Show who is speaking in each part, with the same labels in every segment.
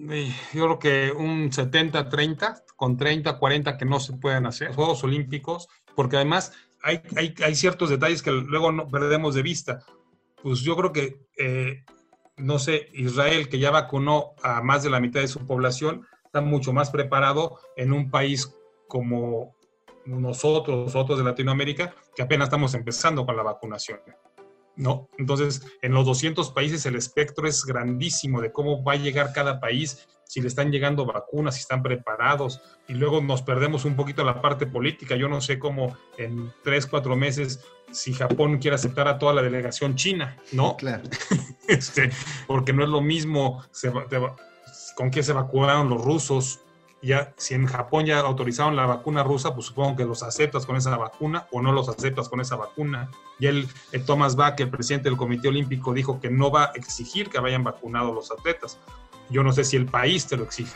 Speaker 1: Yo creo que un 70-30, con 30-40 que no se pueden hacer, Juegos Olímpicos, porque además hay, hay, hay, ciertos detalles que luego no perdemos de vista. Pues yo creo que, eh, no sé, Israel, que ya vacunó a más de la mitad de su población, está mucho más preparado en un país como nosotros, otros de Latinoamérica, que apenas estamos empezando con la vacunación. ¿No? Entonces, en los 200 países el espectro es grandísimo de cómo va a llegar cada país, si le están llegando vacunas, si están preparados, y luego nos perdemos un poquito la parte política. Yo no sé cómo en tres, cuatro meses, si Japón quiere aceptar a toda la delegación china, ¿no?
Speaker 2: Claro.
Speaker 1: este, porque no es lo mismo con qué se vacunaron los rusos, ya si en Japón ya autorizaron la vacuna rusa, pues supongo que los aceptas con esa vacuna o no los aceptas con esa vacuna. Y el, Thomas Bach, el presidente del Comité Olímpico, dijo que no va a exigir que vayan vacunados los atletas. Yo no sé si el país te lo exige.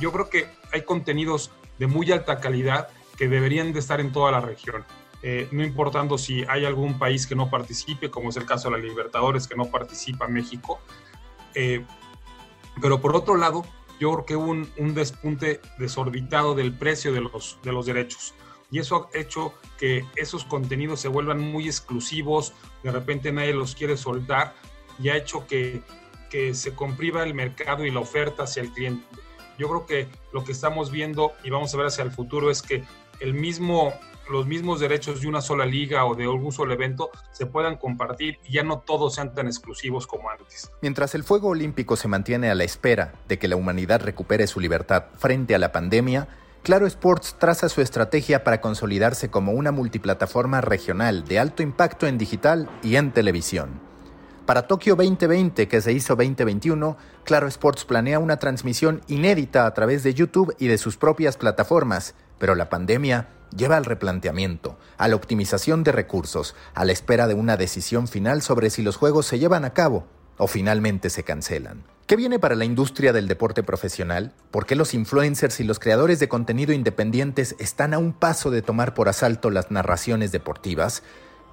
Speaker 1: Yo creo que hay contenidos de muy alta calidad que deberían de estar en toda la región. Eh, no importando si hay algún país que no participe, como es el caso de la Libertadores, que no participa México. Eh, pero por otro lado, yo creo que hubo un, despunte desorbitado del precio de los, de los derechos. Y eso ha hecho que esos contenidos se vuelvan muy exclusivos, de repente nadie los quiere soltar y ha hecho que, que se comprima el mercado y la oferta hacia el cliente. Yo creo que lo que estamos viendo y vamos a ver hacia el futuro es que el mismo los mismos derechos de una sola liga o de algún solo evento se puedan compartir y ya no todos sean tan exclusivos como antes.
Speaker 2: Mientras el fuego olímpico se mantiene a la espera de que la humanidad recupere su libertad frente a la pandemia, Claro Sports traza su estrategia para consolidarse como una multiplataforma regional de alto impacto en digital y en televisión. Para Tokio 2020, que se hizo 2021, Claro Sports planea una transmisión inédita a través de YouTube y de sus propias plataformas, pero la pandemia lleva al replanteamiento, a la optimización de recursos, a la espera de una decisión final sobre si los juegos se llevan a cabo o finalmente se cancelan. ¿Qué viene para la industria del deporte profesional? ¿Por qué los influencers y los creadores de contenido independientes están a un paso de tomar por asalto las narraciones deportivas?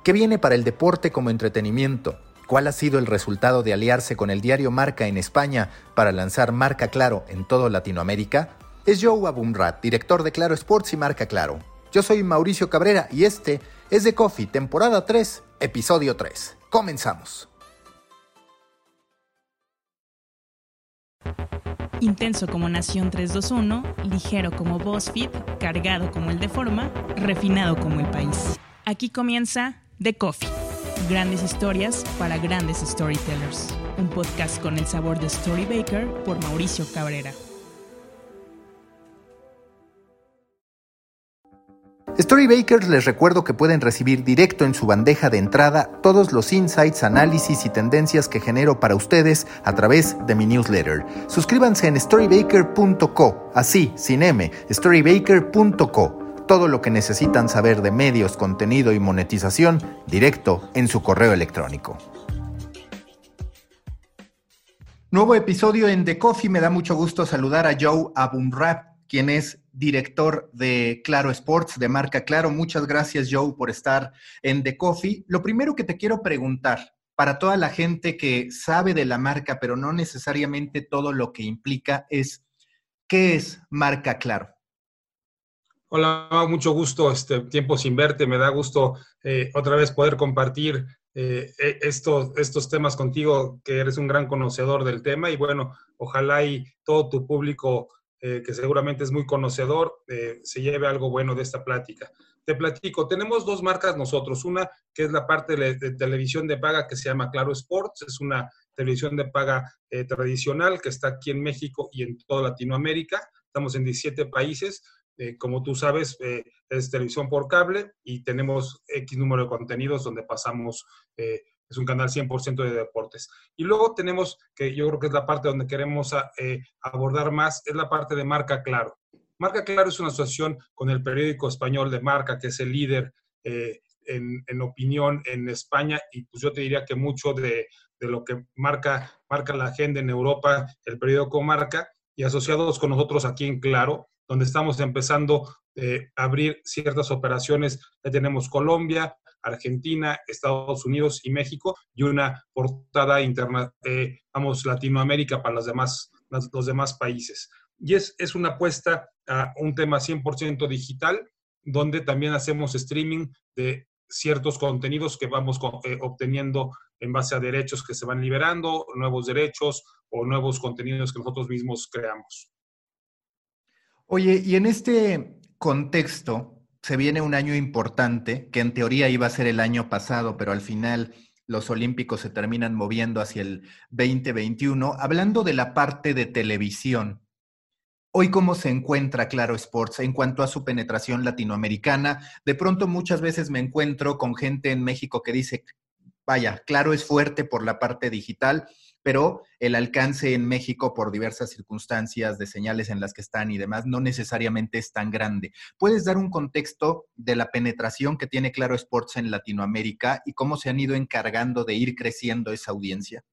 Speaker 2: ¿Qué viene para el deporte como entretenimiento? ¿Cuál ha sido el resultado de aliarse con el diario Marca en España para lanzar Marca Claro en todo Latinoamérica? Es Joe Abumrat, director de Claro Sports y Marca Claro. Yo soy Mauricio Cabrera y este es The Coffee, temporada 3, episodio 3. Comenzamos.
Speaker 3: Intenso como Nación 321, ligero como BuzzFeed, cargado como el de Forma, refinado como el país. Aquí comienza The Coffee. Grandes historias para grandes storytellers. Un podcast con el sabor de Storybaker por Mauricio Cabrera.
Speaker 2: Storybakers les recuerdo que pueden recibir directo en su bandeja de entrada todos los insights, análisis y tendencias que genero para ustedes a través de mi newsletter. Suscríbanse en storybaker.co, así, sin M, storybaker.co. Todo lo que necesitan saber de medios, contenido y monetización directo en su correo electrónico. Nuevo episodio en The Coffee. Me da mucho gusto saludar a Joe Abumrap, quien es director de Claro Sports, de marca Claro. Muchas gracias, Joe, por estar en The Coffee. Lo primero que te quiero preguntar, para toda la gente que sabe de la marca, pero no necesariamente todo lo que implica, es, ¿qué es marca Claro?
Speaker 1: Hola, mucho gusto, este tiempo sin verte, me da gusto eh, otra vez poder compartir eh, e, estos, temas contigo, que eres un gran conocedor del tema. Y bueno, ojalá y todo tu público eh, que seguramente es muy conocedor, se lleve algo bueno de esta plática. Te platico, tenemos dos marcas nosotros, una que es la parte de, televisión de paga que se llama Claro Sports, es una televisión de paga tradicional que está aquí en México y en toda Latinoamérica, estamos en 17 países, como tú sabes, es televisión por cable y tenemos X número de contenidos donde pasamos es un canal 100% de deportes. Y luego tenemos, que yo creo que es la parte donde queremos ah, eh, abordar más, es la parte de Marca Claro. Marca Claro es una asociación con el periódico español de Marca, que es el líder eh, en, opinión en España, y pues yo te diría que mucho de, lo que marca, marca la agenda en Europa, el periódico Marca, y asociados con nosotros aquí en Claro, donde estamos empezando eh, a abrir ciertas operaciones. Ya tenemos Colombia, Argentina, Estados Unidos y México, y una portada interna, eh, vamos, Latinoamérica para las demás los demás países. Y es, es una apuesta a un tema 100% digital, donde también hacemos streaming de ciertos contenidos que vamos eh, obteniendo en base a derechos que se van liberando, nuevos derechos o nuevos contenidos que nosotros mismos creamos.
Speaker 2: Oye, y en este contexto se viene un año importante, que en teoría iba a ser el año pasado, pero al final los Olímpicos se terminan moviendo hacia el 2021. Hablando de la parte de televisión, Hoy, ¿cómo se encuentra Claro Sports en cuanto a su penetración latinoamericana? De pronto, muchas veces me encuentro con gente en México que dice, vaya, Claro es fuerte por la parte digital, pero el alcance en México por diversas circunstancias de señales en las que están y demás no necesariamente es tan grande. ¿Puedes dar un contexto de la penetración que tiene Claro Sports en Latinoamérica y cómo se han ido encargando de ir creciendo esa audiencia?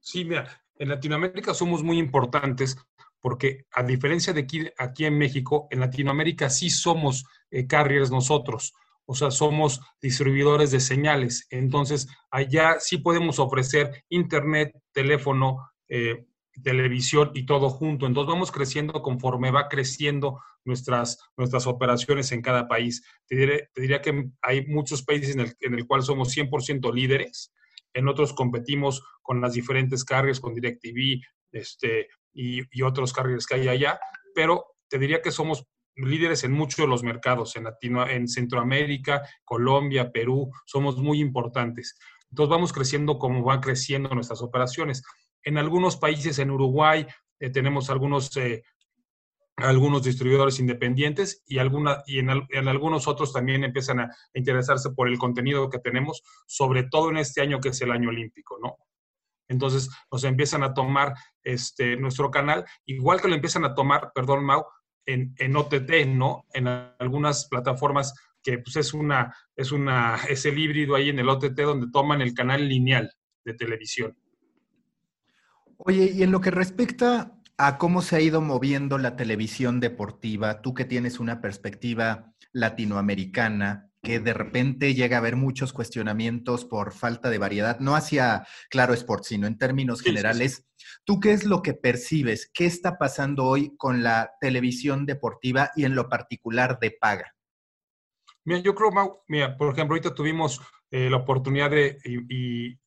Speaker 1: Sí, mira, en Latinoamérica somos muy importantes porque a diferencia de aquí, aquí en México, en Latinoamérica sí somos eh, carriers nosotros, o sea, somos distribuidores de señales. Entonces, allá sí podemos ofrecer internet, teléfono, eh, televisión y todo junto. Entonces, vamos creciendo conforme va creciendo nuestras, nuestras operaciones en cada país. Te, diría que hay muchos países en el, en el cual somos 100% líderes. En otros competimos con las diferentes carriers, con DirecTV, este, y, otros carriers que hay allá, pero te diría que somos líderes en muchos de los mercados, en, Latino, en Centroamérica, Colombia, Perú, somos muy importantes. Entonces vamos creciendo como van creciendo nuestras operaciones. En algunos países, en Uruguay, eh, tenemos algunos, eh, algunos distribuidores independientes y, alguna, y en, algunos otros también empiezan a interesarse por el contenido que tenemos, sobre todo en este año que es el año olímpico, ¿no? Entonces nos empiezan a tomar este, nuestro canal, igual que lo empiezan a tomar, perdón, Mau, en, en OTT, ¿no? En algunas plataformas que pues es una, es una, es el híbrido ahí en el OTT donde toman el canal lineal de televisión.
Speaker 2: Oye, y en lo que respecta a cómo se ha ido moviendo la televisión deportiva, tú que tienes una perspectiva latinoamericana, que de repente llega a haber muchos cuestionamientos por falta de variedad, no hacia Claro Sport, sino en términos generales. ¿Tú qué es lo que percibes? ¿Qué está pasando hoy con la televisión deportiva y en lo particular de paga?
Speaker 1: Mira, yo creo, Mau, mira, por ejemplo, ahorita tuvimos eh, la oportunidad de,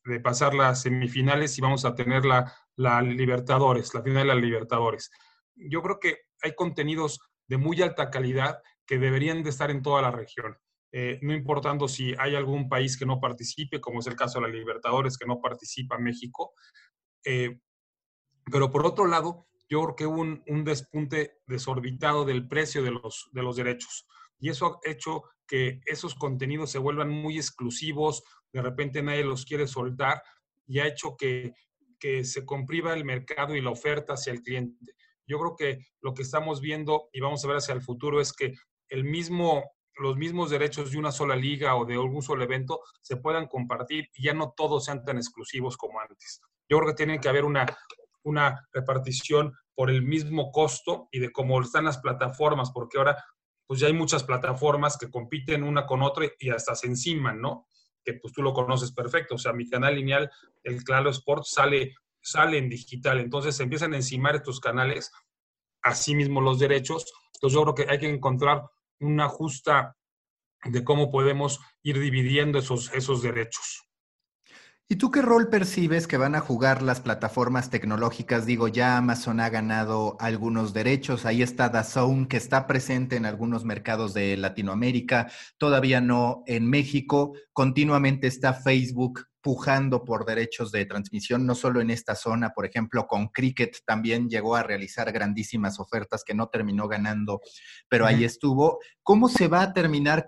Speaker 1: de, pasar las semifinales y vamos a tener la, la Libertadores, la final de la Libertadores. Yo creo que hay contenidos de muy alta calidad que deberían de estar en toda la región. Eh, no importando si hay algún país que no participe, como es el caso de la Libertadores, que no participa México. Eh, pero por otro lado, yo creo que hubo un, despunte desorbitado del precio de los, de los derechos. Y eso ha hecho que esos contenidos se vuelvan muy exclusivos, de repente nadie los quiere soltar y ha hecho que, que se comprima el mercado y la oferta hacia el cliente. Yo creo que lo que estamos viendo y vamos a ver hacia el futuro es que el mismo los mismos derechos de una sola liga o de algún solo evento se puedan compartir y ya no todos sean tan exclusivos como antes. Yo creo que tiene que haber una, una repartición por el mismo costo y de cómo están las plataformas, porque ahora pues ya hay muchas plataformas que compiten una con otra y hasta se enciman, ¿no? Que pues tú lo conoces perfecto. O sea, mi canal lineal, el Claro Sport, sale, sale en digital. Entonces se empiezan a encimar estos canales, así mismo los derechos. Entonces yo creo que hay que encontrar una justa de cómo podemos ir dividiendo esos, esos derechos.
Speaker 2: ¿Y tú qué rol percibes que van a jugar las plataformas tecnológicas? Digo, ya Amazon ha ganado algunos derechos, ahí está DAZN que está presente en algunos mercados de Latinoamérica, todavía no en México, continuamente está Facebook pujando por derechos de transmisión, no solo en esta zona, por ejemplo, con Cricket también llegó a realizar grandísimas ofertas que no terminó ganando, pero ahí estuvo. ¿Cómo se va a terminar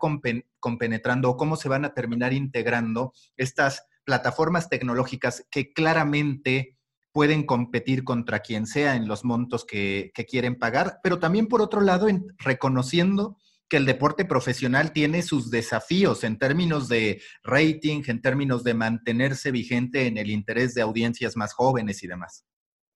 Speaker 2: compenetrando o cómo se van a terminar integrando estas plataformas tecnológicas que claramente pueden competir contra quien sea en los montos que, que quieren pagar, pero también por otro lado, en, reconociendo que el deporte profesional tiene sus desafíos en términos de rating, en términos de mantenerse vigente en el interés de audiencias más jóvenes y demás.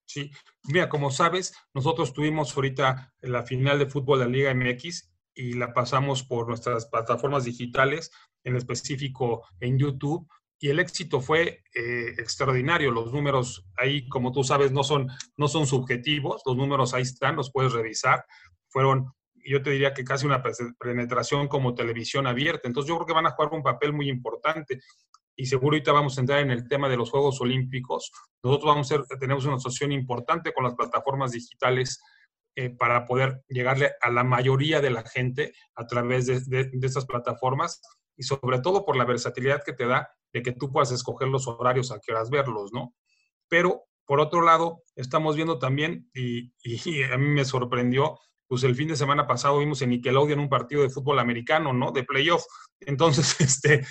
Speaker 1: Sí, mira, como sabes, nosotros tuvimos ahorita la final de fútbol de la Liga MX y la pasamos por nuestras plataformas digitales, en específico en YouTube, y el éxito fue eh, extraordinario. Los números ahí, como tú sabes, no son, no son subjetivos, los números ahí están, los puedes revisar. Fueron, yo te diría que casi una penetración como televisión abierta. Entonces yo creo que van a jugar un papel muy importante. Y seguro ahorita vamos a entrar en el tema de los Juegos Olímpicos. Nosotros vamos a ser, tenemos una asociación importante con las plataformas digitales eh, para poder llegarle a la mayoría de la gente a través de, de, estas plataformas y sobre todo por la versatilidad que te da de que tú puedas escoger los horarios a qué horas verlos, ¿no? Pero, por otro lado, estamos viendo también, y, a mí me sorprendió, pues el fin de semana pasado vimos en Nickelodeon un partido de fútbol americano, ¿no? De playoff. Entonces, este,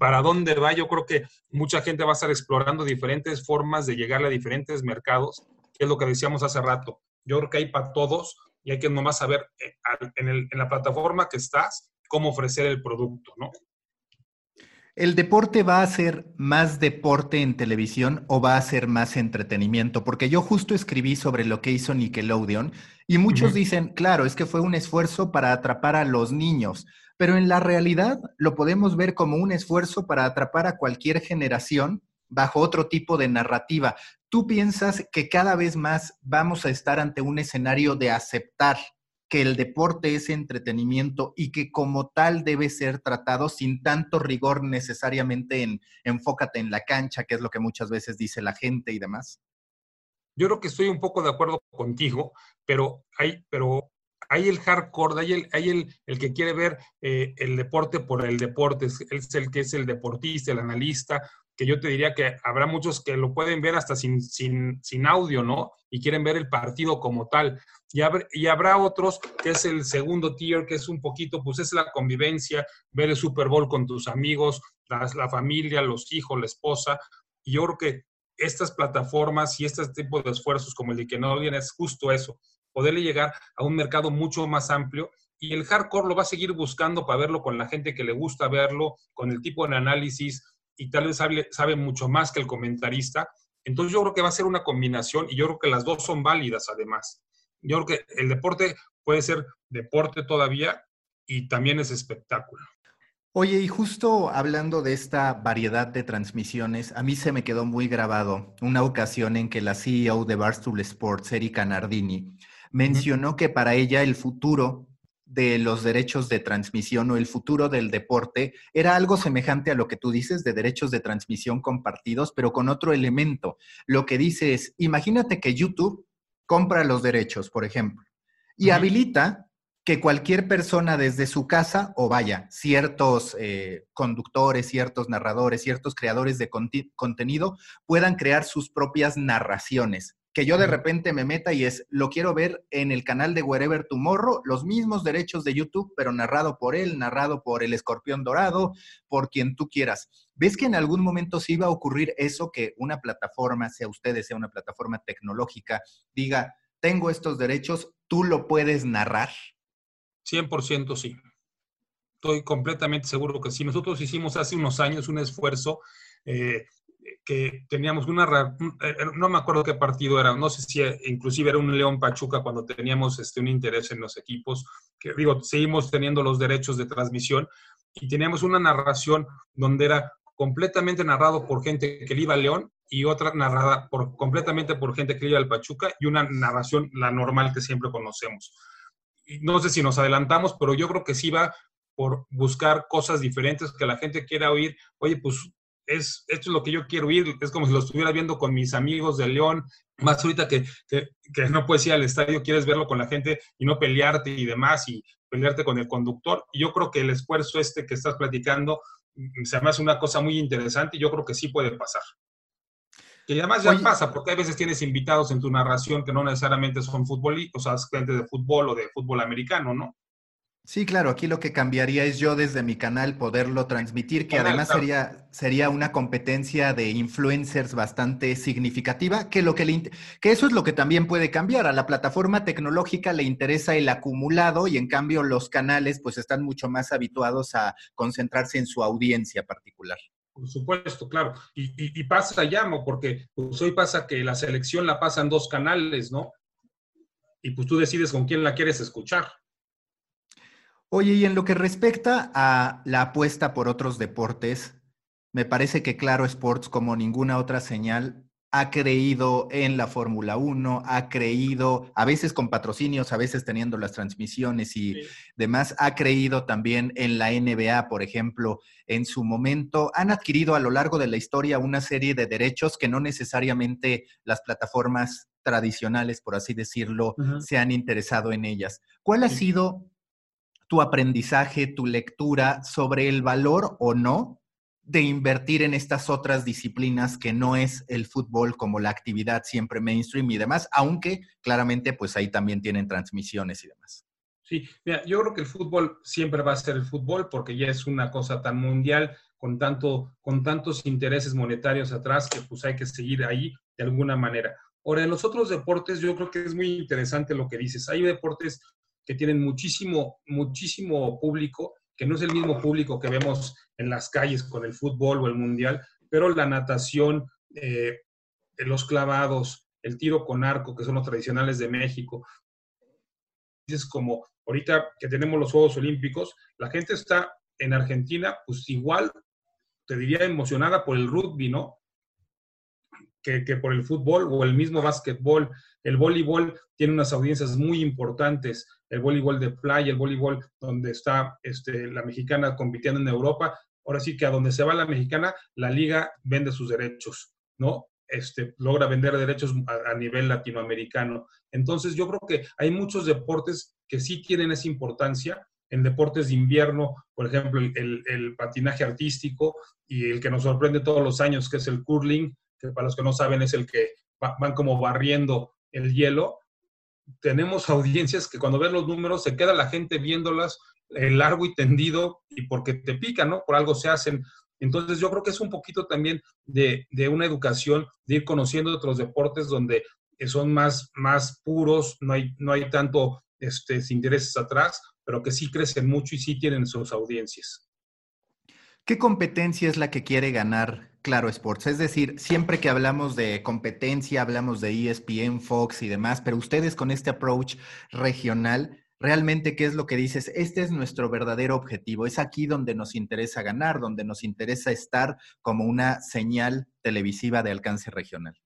Speaker 1: ¿para dónde va? Yo creo que mucha gente va a estar explorando diferentes formas de llegar a diferentes mercados, que es lo que decíamos hace rato. Yo creo que hay para todos y hay que nomás saber eh, en, en la plataforma que estás cómo ofrecer el producto, ¿no?
Speaker 2: ¿El deporte va a ser más deporte en televisión o va a ser más entretenimiento? Porque yo justo escribí sobre lo que hizo Nickelodeon y muchos dicen, claro, es que fue un esfuerzo para atrapar a los niños, pero en la realidad lo podemos ver como un esfuerzo para atrapar a cualquier generación bajo otro tipo de narrativa. ¿Tú piensas que cada vez más vamos a estar ante un escenario de aceptar que el deporte es entretenimiento y que como tal debe ser tratado sin tanto rigor necesariamente en enfócate en la cancha, que es lo que muchas veces dice la gente y demás?
Speaker 1: Yo creo que estoy un poco de acuerdo contigo, pero hay, pero hay el hardcore, hay el, hay el, el que quiere ver eh, el deporte por el deporte, es, es el que es el deportista, el analista, que yo te diría que habrá muchos que lo pueden ver hasta sin, sin, sin audio, ¿no? Y quieren ver el partido como tal. Y, habrá otros que es el segundo tier, que es un poquito, pues es la convivencia, ver el Super Bowl con tus amigos, la, la familia, los hijos, la esposa. Y yo creo que estas plataformas y este tipo de esfuerzos como el de que no viene es justo eso, poderle llegar a un mercado mucho más amplio y el hardcore lo va a seguir buscando para verlo con la gente que le gusta verlo, con el tipo de análisis, y tal vez sabe, mucho más que el comentarista. Entonces yo creo que va a ser una combinación y yo creo que las dos son válidas además. Yo creo que el deporte puede ser deporte todavía y también es espectáculo.
Speaker 2: Oye, y justo hablando de esta variedad de transmisiones, a mí se me quedó muy grabado una ocasión en que la CEO de Barstool Sports, Erika Nardini, mencionó que para ella el futuro de los derechos de transmisión o el futuro del deporte era algo semejante a lo que tú dices de derechos de transmisión compartidos, pero con otro elemento. Lo que dice es, imagínate que YouTube compra los derechos, por ejemplo, y habilita que cualquier persona desde su casa, o vaya, ciertos eh, conductores, ciertos narradores, ciertos creadores de contenido, puedan crear sus propias narraciones que yo de repente me meta y es, lo quiero ver en el canal de Wherever Tomorrow, los mismos derechos de YouTube, pero narrado por él, narrado por el escorpión dorado, por quien tú quieras. ¿Ves que en algún momento sí va a ocurrir eso, que una plataforma, sea ustedes, sea una plataforma tecnológica, diga, tengo estos derechos, tú lo puedes narrar?
Speaker 1: 100% sí. Estoy completamente seguro que sí. Nosotros hicimos hace unos años un esfuerzo eh, que teníamos una, eh, no me acuerdo qué partido era, no sé si inclusive era un León Pachuca cuando teníamos este, un interés en los equipos, que digo, seguimos teniendo los derechos de transmisión y teníamos una narración donde era completamente narrado por gente que le iba al León y otra narrada por, completamente por gente que le iba al Pachuca y una narración, la normal que siempre conocemos. No sé si nos adelantamos, pero yo creo que sí va por buscar cosas diferentes que la gente quiera oír. Oye, pues es, esto es lo que yo quiero ir, es como si lo estuviera viendo con mis amigos de León, más ahorita que, que, no puedes ir al estadio, quieres verlo con la gente y no pelearte y demás, y pelearte con el conductor. Y yo creo que el esfuerzo este que estás platicando se me hace una cosa muy interesante y yo creo que sí puede pasar. Que además ya pasa, porque a veces tienes invitados en tu narración que no necesariamente son futbolistas, o sea, gente de fútbol o de fútbol americano, ¿no?
Speaker 2: Sí, claro, aquí lo que cambiaría es yo desde mi canal poderlo transmitir, que además sería, sería una competencia de influencers bastante significativa, que, lo que, le, que eso es lo que también puede cambiar. A la plataforma tecnológica le interesa el acumulado y en cambio los canales pues están mucho más habituados a concentrarse en su audiencia particular.
Speaker 1: Por supuesto, claro. Y, y, pasa ya, porque pues hoy pasa que la selección la pasan dos canales, ¿no? Y pues tú decides con quién la quieres escuchar.
Speaker 2: Oye, y en lo que respecta a la apuesta por otros deportes, me parece que Claro Sports, como ninguna otra señal, ha creído en la Fórmula 1, ha creído, a veces con patrocinios, a veces teniendo las transmisiones y demás, ha creído también en la NBA, por ejemplo, en su momento. Han adquirido a lo largo de la historia una serie de derechos que no necesariamente las plataformas tradicionales, por así decirlo, se han interesado en ellas. ¿Cuál ha sido tu aprendizaje, tu lectura sobre el valor o no de invertir en estas otras disciplinas que no es el fútbol como la actividad siempre mainstream y demás, aunque claramente pues ahí también tienen transmisiones y demás.
Speaker 1: Sí, mira, yo creo que el fútbol siempre va a ser el fútbol porque ya es una cosa tan mundial con, tanto, con tantos intereses monetarios atrás que pues hay que seguir ahí de alguna manera. Ahora, en los otros deportes yo creo que es muy interesante lo que dices. Hay deportes que tienen muchísimo, muchísimo público que no es el mismo público que vemos en las calles con el fútbol o el mundial, pero la natación, eh, los clavados, el tiro con arco, que son los tradicionales de México. Es como ahorita que tenemos los Juegos Olímpicos, la gente está en Argentina, pues igual, te diría, emocionada por el rugby, ¿no? Que, por el fútbol o el mismo básquetbol. El voleibol tiene unas audiencias muy importantes el voleibol de playa, el voleibol donde está este, la mexicana compitiendo en Europa. Ahora sí que a donde se va la mexicana, la liga vende sus derechos, ¿no? Este, logra vender derechos a, nivel latinoamericano. Entonces yo creo que hay muchos deportes que sí tienen esa importancia. En deportes de invierno, por ejemplo, el patinaje artístico y el que nos sorprende todos los años, que es el curling, que para los que no saben es el que van como barriendo el hielo tenemos audiencias que cuando ven los números se queda la gente viéndolas eh, largo y tendido y porque te pican, ¿no? Por algo se hacen. Entonces yo creo que es un poquito también de, una educación, de ir conociendo otros deportes donde son más, más puros, no hay, no hay tanto este, intereses atrás, pero que sí crecen mucho y sí tienen sus audiencias.
Speaker 2: ¿Qué competencia es la que quiere ganar Claro Sports? Es decir, siempre que hablamos de competencia, hablamos de ESPN, Fox y demás, pero ustedes con este approach regional, realmente qué es lo que dices, este es nuestro verdadero objetivo, es aquí donde nos interesa ganar, donde nos interesa estar como una señal televisiva de alcance regional.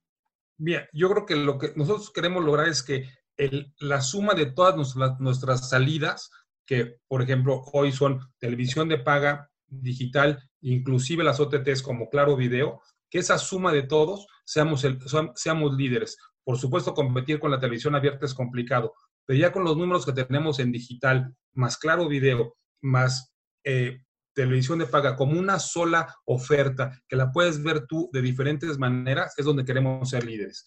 Speaker 1: Bien, yo creo que lo que nosotros queremos lograr es que la suma de todas nuestras salidas, que por ejemplo hoy son televisión de paga, digital, inclusive las OTTs como Claro Video, que esa suma de todos seamos, seamos líderes. Por supuesto, competir con la televisión abierta es complicado, pero ya con los números que tenemos en digital, más Claro Video, más eh, televisión de paga, como una sola oferta que la puedes ver tú de diferentes maneras, es donde queremos ser líderes.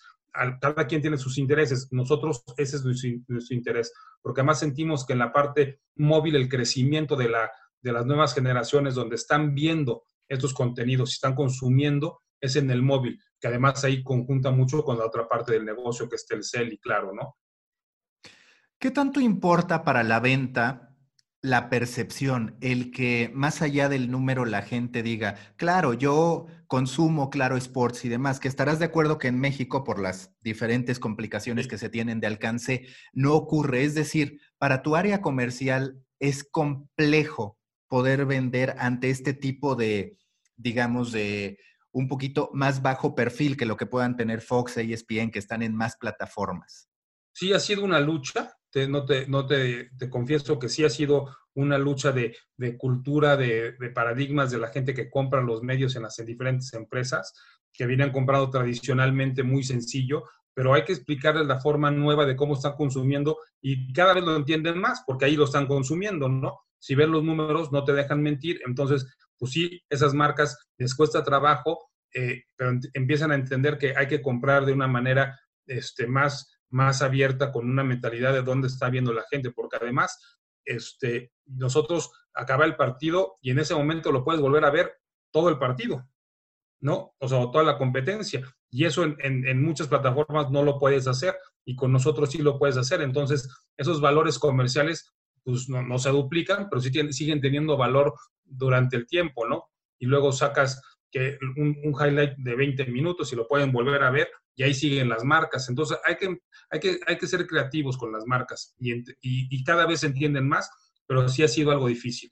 Speaker 1: Cada quien tiene sus intereses, nosotros ese es nuestro interés, porque además sentimos que en la parte móvil el crecimiento de la, de las nuevas generaciones donde están viendo estos contenidos y están consumiendo es en el móvil, que además ahí conjunta mucho con la otra parte del negocio que es Telcel y claro, ¿no?
Speaker 2: ¿Qué tanto importa para la venta la percepción, el que más allá del número la gente diga, claro, yo consumo Claro Sports y demás, que estarás de acuerdo que en México, por las diferentes complicaciones que se tienen de alcance, no ocurre. Es decir, para tu área comercial es complejo poder vender ante este tipo de, digamos, de un poquito más bajo perfil que lo que puedan tener Fox e ESPN, que están en más plataformas?
Speaker 1: Sí, ha sido una lucha. Te, no te, no te, confieso que sí ha sido una lucha de, cultura, de, paradigmas de la gente que compra los medios en las diferentes empresas, que vienen comprado tradicionalmente muy sencillo, pero hay que explicarles la forma nueva de cómo están consumiendo y cada vez lo entienden más, porque ahí lo están consumiendo, ¿no? Si ven los números no te dejan mentir, entonces, pues sí, esas marcas les cuesta trabajo, eh, pero empiezan a entender que hay que comprar de una manera este, más, más abierta, con una mentalidad de dónde está viendo la gente, porque además, este, nosotros acaba el partido y en ese momento lo puedes volver a ver todo el partido, ¿no? O sea, toda la competencia. Y eso en, en, muchas plataformas no lo puedes hacer y con nosotros sí lo puedes hacer. Entonces, esos valores comerciales pues no, se duplican, pero sí siguen teniendo valor durante el tiempo, ¿no? Y luego sacas que un, highlight de 20 minutos y lo pueden volver a ver y ahí siguen las marcas. Entonces hay que, hay que, hay que ser creativos con las marcas y, cada vez entienden más, pero sí ha sido algo difícil.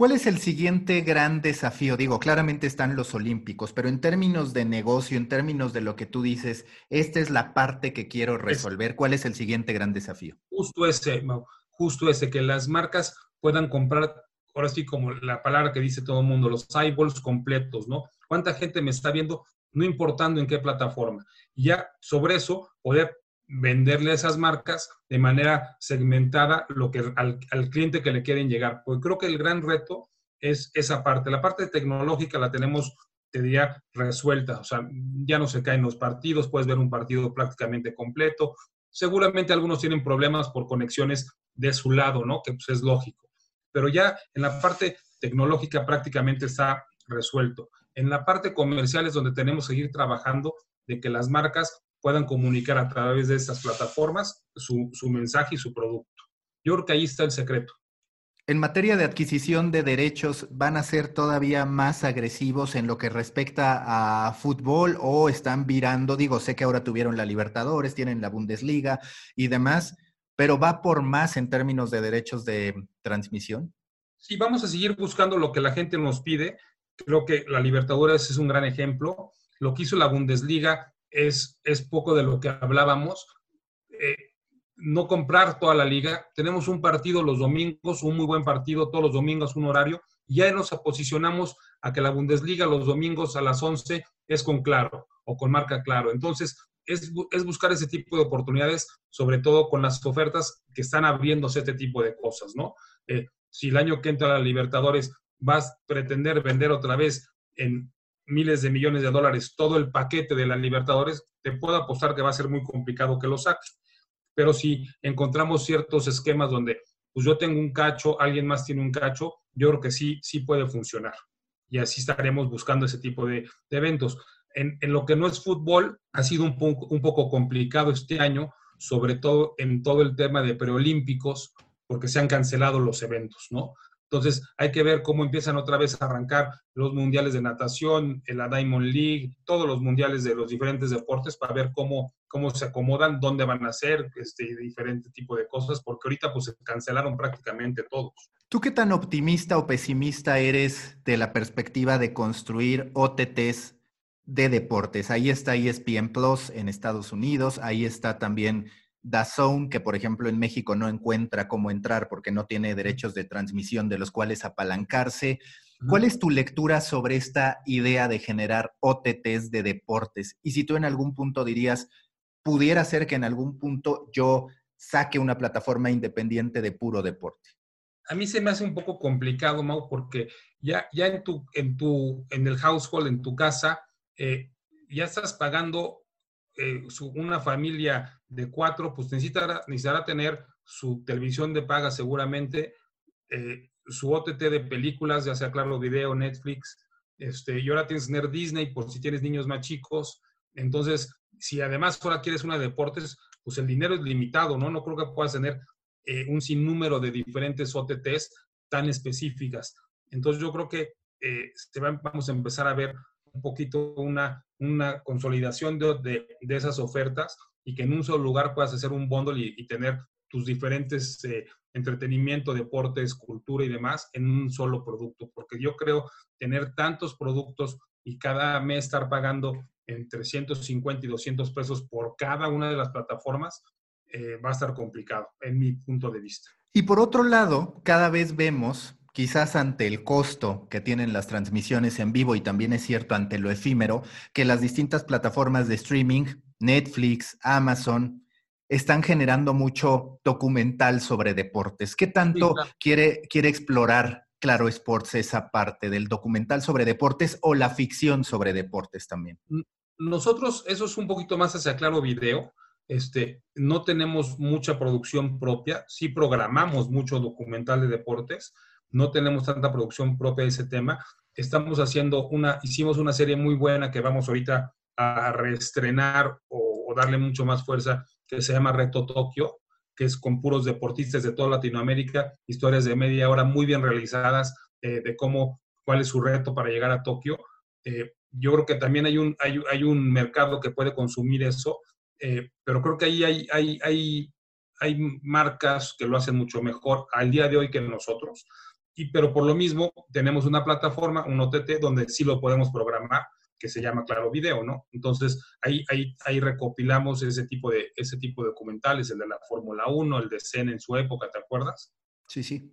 Speaker 2: ¿Cuál es el siguiente gran desafío? Digo, claramente están los Olímpicos, pero en términos de negocio, en términos de lo que tú dices, esta es la parte que quiero resolver. ¿Cuál es el siguiente gran desafío?
Speaker 1: Justo ese, justo ese, que las marcas puedan comprar, ahora sí como la palabra que dice todo el mundo, los eyeballs completos, ¿no? ¿Cuánta gente me está viendo? No importando en qué plataforma. Y ya sobre eso poder venderle a esas marcas de manera segmentada lo que, al, cliente que le quieren llegar. Porque creo que el gran reto es esa parte. La parte tecnológica la tenemos, te diría, resuelta. O sea, ya no se caen los partidos, puedes ver un partido prácticamente completo. Seguramente algunos tienen problemas por conexiones de su lado, ¿no? Que pues es lógico. Pero ya en la parte tecnológica prácticamente está resuelto. En la parte comercial es donde tenemos que seguir trabajando de que las marcas puedan comunicar a través de estas plataformas su, mensaje y su producto. Yo creo que ahí está el secreto.
Speaker 2: En materia de adquisición de derechos, ¿van a ser todavía más agresivos en lo que respecta a fútbol o están virando? Digo, sé que ahora tuvieron la Libertadores, tienen la Bundesliga y demás, pero ¿va por más en términos de derechos de transmisión?
Speaker 1: Sí, vamos a seguir buscando lo que la gente nos pide. Creo que la Libertadores es un gran ejemplo. Lo que hizo la Bundesliga es, es poco de lo que hablábamos. Eh, no comprar toda la liga. Tenemos un partido los domingos, un muy buen partido, todos los domingos un horario. Y ya nos posicionamos a que la Bundesliga los domingos a las 11 es con claro o con marca claro. Entonces, es, es, buscar ese tipo de oportunidades, sobre todo con las ofertas que están abriéndose este tipo de cosas, ¿no? Eh, si el año que entra a la Libertadores vas a pretender vender otra vez en miles de millones de dólares todo el paquete de la Libertadores, te puedo apostar que va a ser muy complicado que lo saques. Pero si encontramos ciertos esquemas donde pues yo tengo un cacho, alguien más tiene un cacho, yo creo que sí, sí puede funcionar. Y así estaremos buscando ese tipo de, eventos. En, lo que no es fútbol, ha sido un, un poco complicado este año, sobre todo en todo el tema de preolímpicos, porque se han cancelado los eventos, ¿no? Entonces, hay que ver cómo empiezan otra vez a arrancar los mundiales de natación, la Diamond League, todos los mundiales de los diferentes deportes para ver cómo, cómo se acomodan, dónde van a ser, este, diferente tipo de cosas, porque ahorita pues se cancelaron prácticamente todos.
Speaker 2: ¿Tú qué tan optimista o pesimista eres de la perspectiva de construir OTTs de deportes? Ahí está ESPN Plus en Estados Unidos, ahí está también DAZN, que por ejemplo en México no encuentra cómo entrar porque no tiene derechos de transmisión de los cuales apalancarse. ¿Cuál es tu lectura sobre esta idea de generar OTTs de deportes? Y si tú en algún punto dirías, pudiera ser que en algún punto yo saque una plataforma independiente de puro deporte.
Speaker 1: A mí se me hace un poco complicado, Mau, porque ya, ya en, tu, en, tu, en el household, en tu casa, eh, ya estás pagando eh, una familia de cuatro, pues necesitará, tener su televisión de paga seguramente, eh, su OTT de películas, ya sea Claro Video, Netflix, este, y ahora tienes que tener Disney por si tienes niños más chicos. Entonces, si además ahora quieres una de deportes, pues el dinero es limitado, ¿no? No creo que puedas tener eh, un sinnúmero de diferentes OTTs tan específicas. Entonces, yo creo que vamos a empezar a ver un poquito una, una consolidación de, de, esas ofertas y que en un solo lugar puedas hacer un bundle y, tener tus diferentes eh, entretenimiento, deportes, cultura y demás en un solo producto. Porque yo creo tener tantos productos y cada mes estar pagando entre 150 y 200 pesos por cada una de las plataformas, eh, va a estar complicado, en mi punto de vista.
Speaker 2: Y por otro lado, cada vez vemos quizás ante el costo que tienen las transmisiones en vivo y también es cierto ante lo efímero, que las distintas plataformas de streaming, Netflix, Amazon, están generando mucho documental sobre deportes. ¿Qué tanto quiere, quiere explorar Claro Sports esa parte del documental sobre deportes o la ficción sobre deportes también?
Speaker 1: Nosotros, eso es un poquito más hacia Claro Video. Este, no tenemos mucha producción propia, sí programamos mucho documental de deportes, no tenemos tanta producción propia de ese tema. Estamos haciendo una, hicimos una serie muy buena que vamos ahorita a reestrenar o, darle mucho más fuerza, que se llama Reto Tokio, que es con puros deportistas de toda Latinoamérica, historias de media hora muy bien realizadas eh, de cómo, cuál es su reto para llegar a Tokio. Eh, yo creo que también hay un, hay, hay, un mercado que puede consumir eso, eh, pero creo que ahí hay, hay, hay, hay marcas que lo hacen mucho mejor al día de hoy que nosotros. Y, pero por lo mismo tenemos una plataforma, un OTT, donde sí lo podemos programar que se llama Claro Video, ¿no? Entonces, ahí, ahí, ahí recopilamos ese tipo, de, ese tipo de documentales, el de la Fórmula 1, el de CEN en su época, ¿te acuerdas?
Speaker 2: Sí, sí.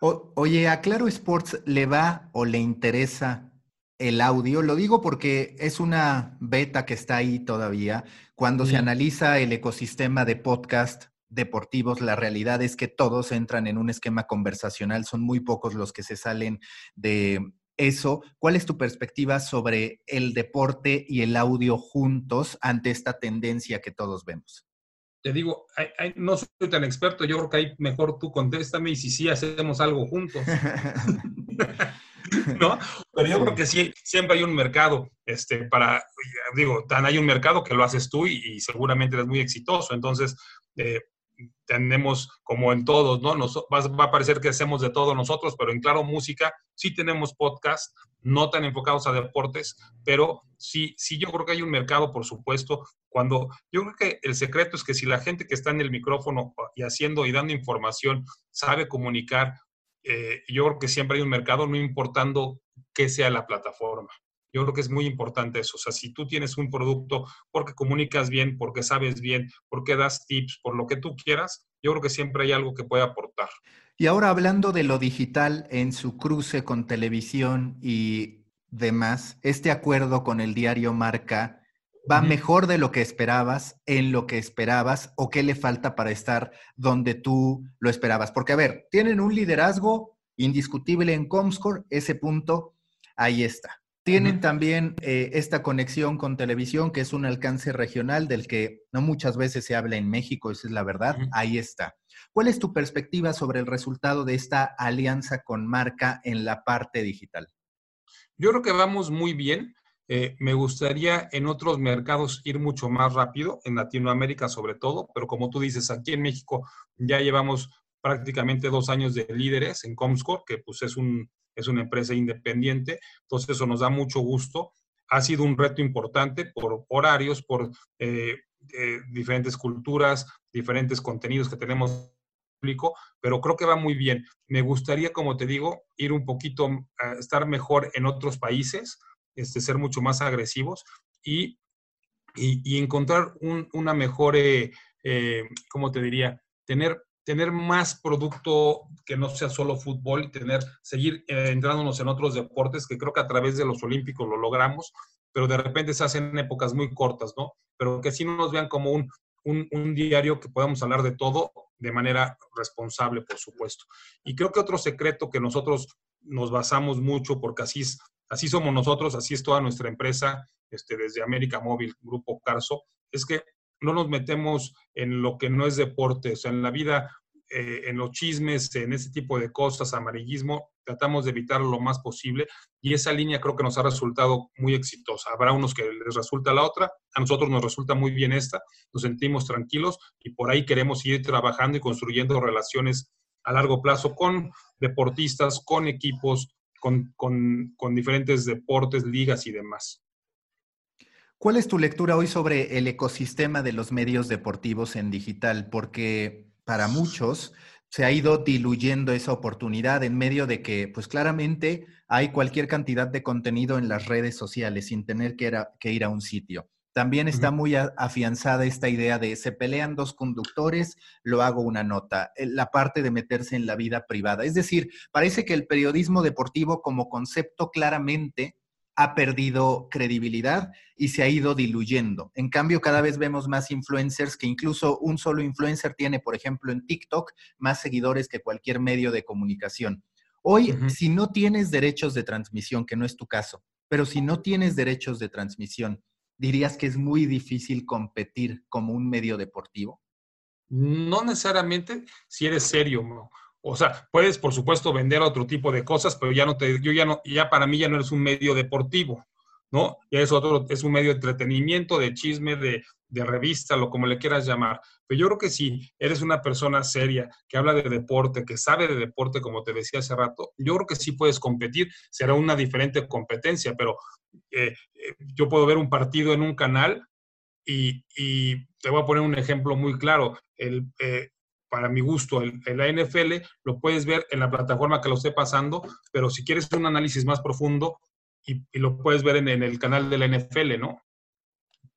Speaker 2: oye, ¿a Claro Sports le va o le interesa el audio? Lo digo porque es una beta que está ahí todavía. Cuando se analiza el ecosistema de podcast deportivos, la realidad es que todos entran en un esquema conversacional, son muy pocos los que se salen de eso, ¿cuál es tu perspectiva sobre el deporte y el audio juntos ante esta tendencia que todos vemos?
Speaker 1: Te digo, no soy tan experto, yo creo que ahí mejor tú contéstame y si sí hacemos algo juntos. ¿No? Pero yo creo que sí, siempre hay un mercado, este, para, digo, tan hay un mercado que lo haces tú y, seguramente eres muy exitoso. Entonces, eh, tenemos como en todos, ¿no? Nos, va, a parecer que hacemos de todo nosotros, pero en Claro Música sí tenemos podcast, no tan enfocados a deportes, pero sí, sí yo creo que hay un mercado, por supuesto, cuando yo creo que el secreto es que si la gente que está en el micrófono y haciendo y dando información sabe comunicar, eh, yo creo que siempre hay un mercado, no importando qué sea la plataforma. Yo creo que es muy importante eso. O sea, si tú tienes un producto porque comunicas bien, porque sabes bien, porque das tips, por lo que tú quieras, yo creo que siempre hay algo que puede aportar.
Speaker 2: Y ahora hablando de lo digital en su cruce con televisión y demás, este acuerdo con el diario Marca va mejor de lo que esperabas, en lo que esperabas, o qué le falta para estar donde tú lo esperabas. Porque, a ver, tienen un liderazgo indiscutible en Comscore, ese punto, ahí está. Tienen también eh, esta conexión con televisión, que es un alcance regional del que no muchas veces se habla en México, esa es la verdad. Ahí está. ¿Cuál es tu perspectiva sobre el resultado de esta alianza con marca en la parte digital?
Speaker 1: Yo creo que vamos muy bien. Eh, me gustaría en otros mercados ir mucho más rápido, en Latinoamérica sobre todo, pero como tú dices, aquí en México ya llevamos prácticamente dos años de líderes en Comscore, que pues es un es una empresa independiente, entonces eso nos da mucho gusto. Ha sido un reto importante por horarios, por eh, eh, diferentes culturas, diferentes contenidos que tenemos público, pero creo que va muy bien. Me gustaría, como te digo, ir un poquito, a estar mejor en otros países, este, ser mucho más agresivos y, y, encontrar una mejor, eh, ¿cómo te diría? Tener tener más producto que no sea solo fútbol y tener, seguir eh, entrándonos en otros deportes que creo que a través de los olímpicos lo logramos, pero de repente se hacen épocas muy cortas, ¿no? Pero que sí nos vean como un, un, diario que podamos hablar de todo de manera responsable, por supuesto. Y creo que otro secreto que nosotros nos basamos mucho, porque así, así somos nosotros, así es toda nuestra empresa, este, desde América Móvil, Grupo Carso, es que no nos metemos en lo que no es deporte, o sea, en la vida, eh, en los chismes, en ese tipo de cosas, amarillismo, tratamos de evitarlo lo más posible y esa línea creo que nos ha resultado muy exitosa. Habrá unos que les resulta la otra, a nosotros nos resulta muy bien esta, nos sentimos tranquilos y por ahí queremos ir trabajando y construyendo relaciones a largo plazo con deportistas, con equipos, con, con diferentes deportes, ligas y demás.
Speaker 2: ¿Cuál es tu lectura hoy sobre el ecosistema de los medios deportivos en digital? Porque para muchos se ha ido diluyendo esa oportunidad en medio de que, pues claramente hay cualquier cantidad de contenido en las redes sociales sin tener que, ir a un sitio. También está muy afianzada esta idea de se pelean dos conductores, lo hago una nota, la parte de meterse en la vida privada. Es decir, parece que el periodismo deportivo como concepto claramente ha perdido credibilidad y se ha ido diluyendo. En cambio, cada vez vemos más influencers que incluso un solo influencer tiene, por ejemplo, en TikTok, más seguidores que cualquier medio de comunicación. Hoy, si no tienes derechos de transmisión, que no es tu caso, pero si no tienes derechos de transmisión, ¿dirías que es muy difícil competir como un medio deportivo?
Speaker 1: No necesariamente si eres serio, ¿no? O sea, puedes, por supuesto, vender otro tipo de cosas, pero ya no te, yo ya no, ya para mí ya no eres un medio deportivo, ¿no? Ya es otro, es un medio de entretenimiento, de chisme, de, de revista, lo como le quieras llamar. Pero yo creo que si eres una persona seria, que habla de deporte, que sabe de deporte, como te decía hace rato, yo creo que sí puedes competir. Será una diferente competencia, pero eh, eh, yo puedo ver un partido en un canal y, y, te voy a poner un ejemplo muy claro. El, eh, para mi gusto, en la NFL, lo puedes ver en la plataforma que lo esté pasando, pero si quieres un análisis más profundo, y, lo puedes ver en, el canal de la NFL, ¿no?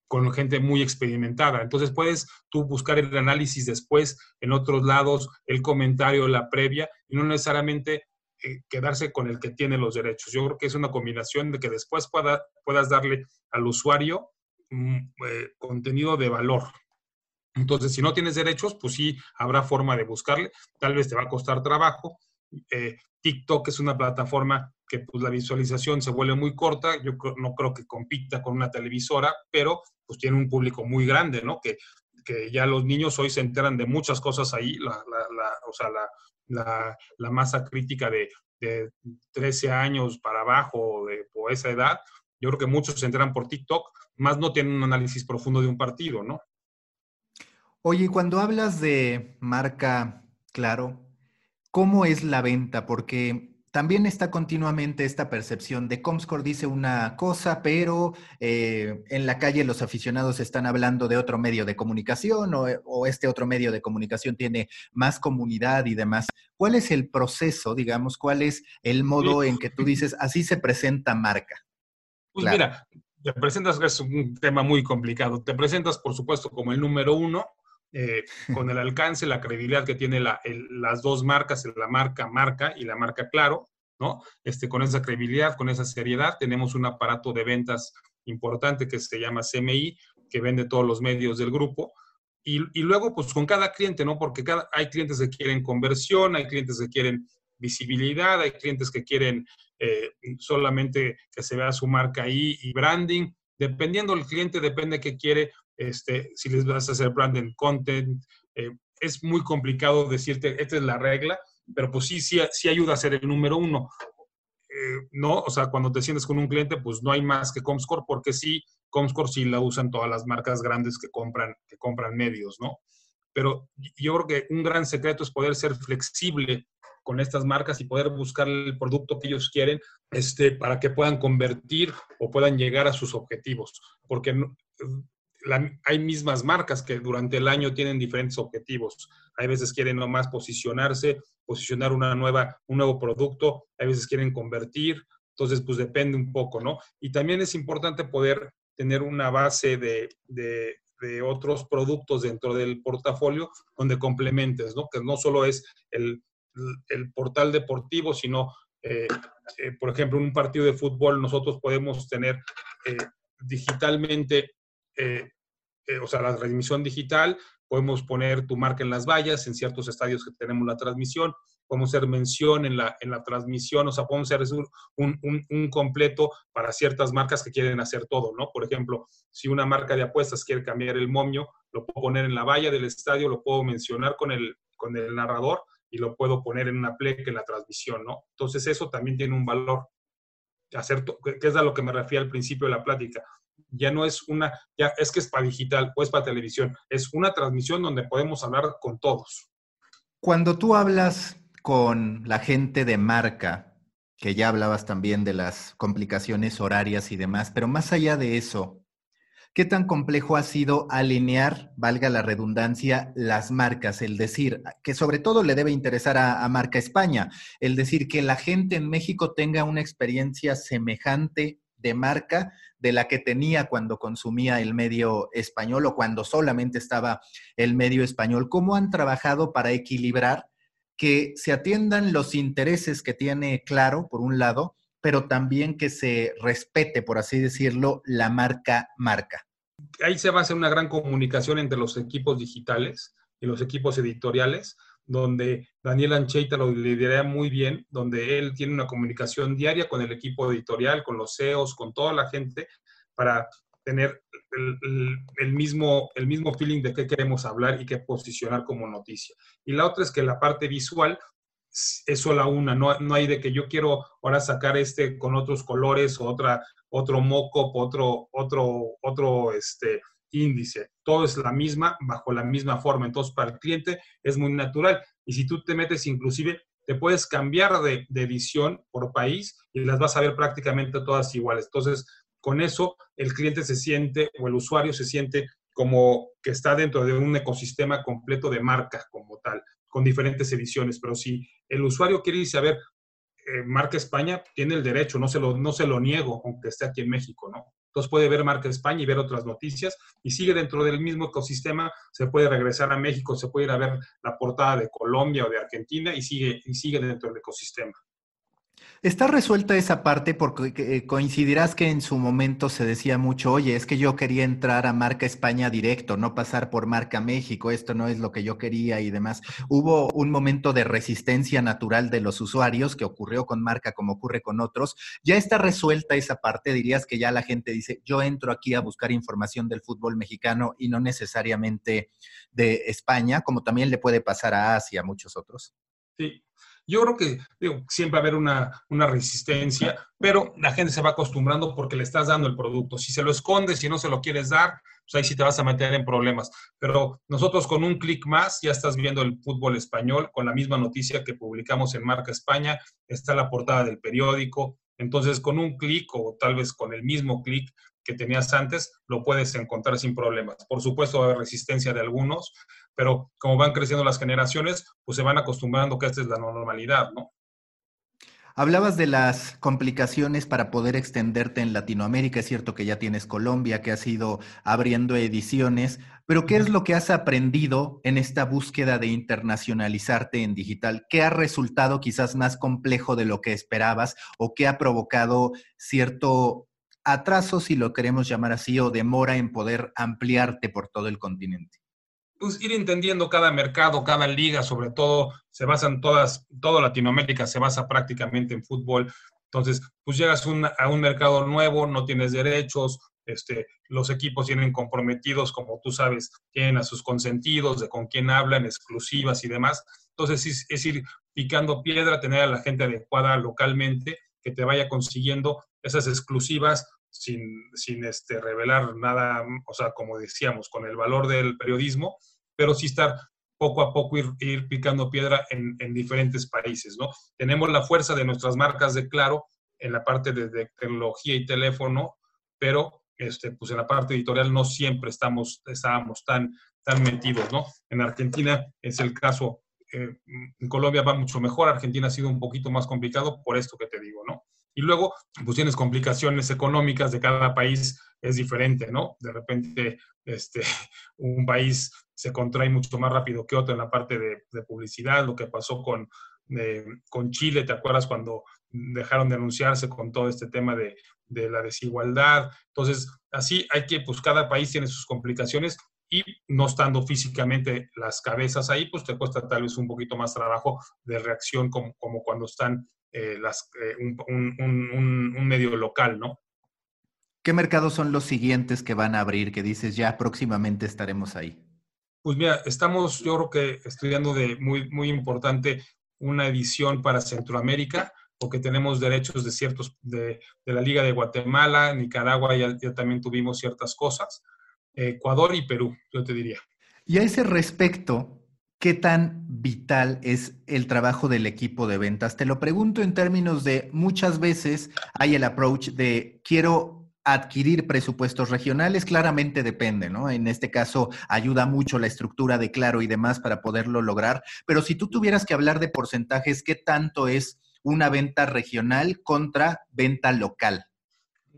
Speaker 1: Con gente muy experimentada. Entonces puedes tú buscar el análisis después en otros lados, el comentario, la previa, y no necesariamente eh, quedarse con el que tiene los derechos. Yo creo que es una combinación de que después pueda, puedas darle al usuario mm, eh, contenido de valor, entonces, si no tienes derechos, pues sí, habrá forma de buscarle. Tal vez te va a costar trabajo. Eh, TikTok es una plataforma que pues, la visualización se vuelve muy corta. Yo no creo que compita con una televisora, pero pues tiene un público muy grande, ¿no? Que, que ya los niños hoy se enteran de muchas cosas ahí. La, la, o sea, la, la masa crítica de, de, 13 años para abajo, de, por esa edad, yo creo que muchos se enteran por TikTok, más no tienen un análisis profundo de un partido, ¿no?
Speaker 2: Oye, cuando hablas de marca, claro, ¿cómo es la venta? Porque también está continuamente esta percepción de Comscore dice una cosa, pero eh, en la calle los aficionados están hablando de otro medio de comunicación o, o, este otro medio de comunicación tiene más comunidad y demás. ¿Cuál es el proceso, digamos? ¿Cuál es el modo en que tú dices, así se presenta marca?
Speaker 1: Pues mira, te presentas, es un tema muy complicado. Te presentas, por supuesto, como el número uno, eh, con el alcance, la credibilidad que tiene las dos marcas, la marca marca y la marca claro, ¿no? Este, con esa credibilidad, con esa seriedad, tenemos un aparato de ventas importante que se llama CMI, que vende todos los medios del grupo. Y, luego, pues con cada cliente, ¿no? Porque cada, hay clientes que quieren conversión, hay clientes que quieren visibilidad, hay clientes que quieren eh, solamente que se vea su marca ahí y branding. Dependiendo del cliente, depende qué quiere, este, si les vas a hacer branding content. Eh, es muy complicado decirte, esta es la regla, pero pues sí, sí ayuda a ser el número uno. Eh, no, o sea, cuando te sientes con un cliente, pues no hay más que Comscore, porque sí, Comscore sí la usan todas las marcas grandes que compran, que compran medios, ¿no? Pero yo creo que un gran secreto es poder ser flexible con estas marcas y poder buscar el producto que ellos quieren este, para que puedan convertir o puedan llegar a sus objetivos. Porque hay mismas marcas que durante el año tienen diferentes objetivos. Hay veces quieren nomás posicionarse, posicionar una nueva, un nuevo producto, hay veces quieren convertir, entonces pues depende un poco, ¿no? Y también es importante poder tener una base de, de, otros productos dentro del portafolio donde complementes, ¿no? Que no solo es el, el portal deportivo, sino, eh, eh, por ejemplo, en un partido de fútbol nosotros podemos tener eh, digitalmente eh, o sea, la transmisión digital, podemos poner tu marca en las vallas, en ciertos estadios que tenemos la transmisión, podemos hacer mención en la, en la transmisión, o sea, podemos hacer un, un, completo para ciertas marcas que quieren hacer todo, ¿no? Por ejemplo, si una marca de apuestas quiere cambiar el momio, lo puedo poner en la valla del estadio, lo puedo mencionar con el, con el narrador y lo puedo poner en una pleca en la transmisión, ¿no? Entonces eso también tiene un valor, hacer que es a lo que me refiero al principio de la plática ya no es una, ya es que es para digital o es para televisión, es una transmisión donde podemos hablar con todos.
Speaker 2: Cuando tú hablas con la gente de marca, que ya hablabas también de las complicaciones horarias y demás, pero más allá de eso, ¿qué tan complejo ha sido alinear, valga la redundancia, las marcas? El decir, que sobre todo le debe interesar a, a Marca España, el decir que la gente en México tenga una experiencia semejante de marca de la que tenía cuando consumía el medio español o cuando solamente estaba el medio español. ¿Cómo han trabajado para equilibrar que se atiendan los intereses que tiene Claro, por un lado, pero también que se respete, por así decirlo, la marca marca?
Speaker 1: Ahí se va a hacer una gran comunicación entre los equipos digitales y los equipos editoriales donde Daniel Ancheita lo lidera muy bien, donde él tiene una comunicación diaria con el equipo editorial, con los CEOs, con toda la gente, para tener el, mismo, el mismo feeling de qué queremos hablar y qué posicionar como noticia. Y la otra es que la parte visual es sola una, no, no hay de que yo quiero ahora sacar este con otros colores o otra, otro moco, otro, otro, otro, este, índice. Todo es la misma, bajo la misma forma. Entonces, para el cliente es muy natural. Y si tú te metes inclusive, te puedes cambiar de, edición por país y las vas a ver prácticamente todas iguales. Entonces, con eso, el cliente se siente o el usuario se siente como que está dentro de un ecosistema completo de marca, como como tal, con diferentes ediciones. Pero si el usuario quiere irse a ver eh, marca España, tiene el derecho, no se, lo, no se lo niego, aunque esté aquí en México, ¿no? Puede ver marca España y ver otras noticias y sigue dentro del mismo ecosistema, se puede regresar a México, se puede ir a ver la portada de Colombia o de Argentina y sigue, y sigue dentro del ecosistema.
Speaker 2: Está resuelta esa parte porque eh, coincidirás que en su momento se decía mucho, oye, es que yo quería entrar a marca España directo, no pasar por marca México, esto no es lo que yo quería y demás. Hubo un momento de resistencia natural de los usuarios que ocurrió con marca como ocurre con otros. Ya está resuelta esa parte, dirías que ya la gente dice, yo entro aquí a buscar información del fútbol mexicano y no necesariamente de España, como también le puede pasar a Asia, a muchos otros.
Speaker 1: Sí, yo creo que siempre va a haber una, una, resistencia, pero la gente se va acostumbrando porque le estás dando el producto. Si se lo escondes, si no se lo quieres dar, pues ahí sí te vas a meter en problemas. Pero nosotros con un clic más ya estás viendo el fútbol español con la misma noticia que publicamos en Marca España, está la portada del periódico. Entonces, con un clic o tal vez con el mismo clic que tenías antes, lo puedes encontrar sin problemas. Por supuesto, va a haber resistencia de algunos, pero como van creciendo las generaciones, pues se van acostumbrando que esta es la normalidad, ¿no?
Speaker 2: Hablabas de las complicaciones para poder extenderte en Latinoamérica. Es cierto que ya tienes Colombia, que has ido abriendo ediciones, pero ¿qué es lo que has aprendido en esta búsqueda de internacionalizarte en digital? ¿Qué ha resultado quizás más complejo de lo que esperabas o qué ha provocado cierto atraso, si lo queremos llamar así, o demora en poder ampliarte por todo el continente?
Speaker 1: Pues, ir entendiendo cada mercado, cada liga, sobre todo, se basan todas, toda Latinoamérica se basa prácticamente en fútbol. Entonces, pues llegas a un mercado nuevo, no tienes derechos, este, los equipos tienen comprometidos, como tú sabes, tienen a sus consentidos, de con quién hablan, exclusivas y demás. Entonces, es, es ir picando piedra, tener a la gente adecuada localmente que te vaya consiguiendo esas exclusivas sin, sin este, revelar nada, o sea, como decíamos, con el valor del periodismo, pero sí estar poco a poco ir, picando piedra en, diferentes países, ¿no? Tenemos la fuerza de nuestras marcas de Claro en la parte de, tecnología y teléfono, pero este, pues en la parte editorial no siempre estamos, estábamos tan, tan metidos, ¿no? En Argentina es el caso, eh, en Colombia va mucho mejor, Argentina ha sido un poquito más complicado por esto que te digo, ¿no? Y luego, pues tienes complicaciones económicas de cada país, es diferente, ¿no? De repente, este, un país se contrae mucho más rápido que otro en la parte de, publicidad, lo que pasó con, con Chile, ¿te acuerdas cuando dejaron de anunciarse con todo este tema de, de la desigualdad? Entonces, así hay que, pues cada país tiene sus complicaciones y no estando físicamente las cabezas ahí, pues te cuesta tal vez un poquito más trabajo de reacción como, como cuando están eh, las, eh, un, medio local, ¿no?
Speaker 2: ¿Qué mercados son los siguientes que van a abrir, que dices ya próximamente estaremos ahí?
Speaker 1: Pues mira, estamos yo creo que estudiando de muy, muy importante una edición para Centroamérica, porque tenemos derechos de ciertos, de, la Liga de Guatemala, Nicaragua, ya, ya también tuvimos ciertas cosas, Ecuador y Perú, yo te diría.
Speaker 2: Y a ese respecto, ¿Qué tan vital es el trabajo del equipo de ventas? Te lo pregunto en términos de muchas veces hay el approach de quiero adquirir presupuestos regionales, claramente depende, ¿no? En este caso ayuda mucho la estructura de Claro y demás para poderlo lograr, pero si tú tuvieras que hablar de porcentajes, ¿qué tanto es una venta regional contra venta local?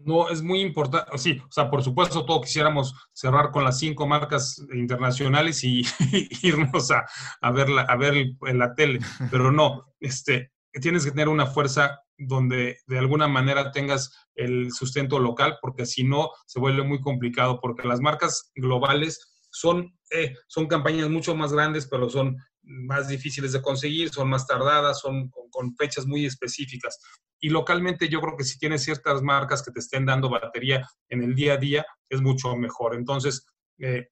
Speaker 1: No es muy importante, sí, o sea, por supuesto, todos quisiéramos cerrar con las cinco marcas internacionales y, irnos a, a, verla, a ver en la tele, pero no, este, tienes que tener una fuerza donde de alguna manera tengas el sustento local, porque si no, se vuelve muy complicado, porque las marcas globales son, eh, son campañas mucho más grandes, pero son más difíciles de conseguir, son más tardadas, son con, fechas muy específicas. Y localmente yo creo que si tienes ciertas marcas que te estén dando batería en el día a día, es mucho mejor. Entonces, eh,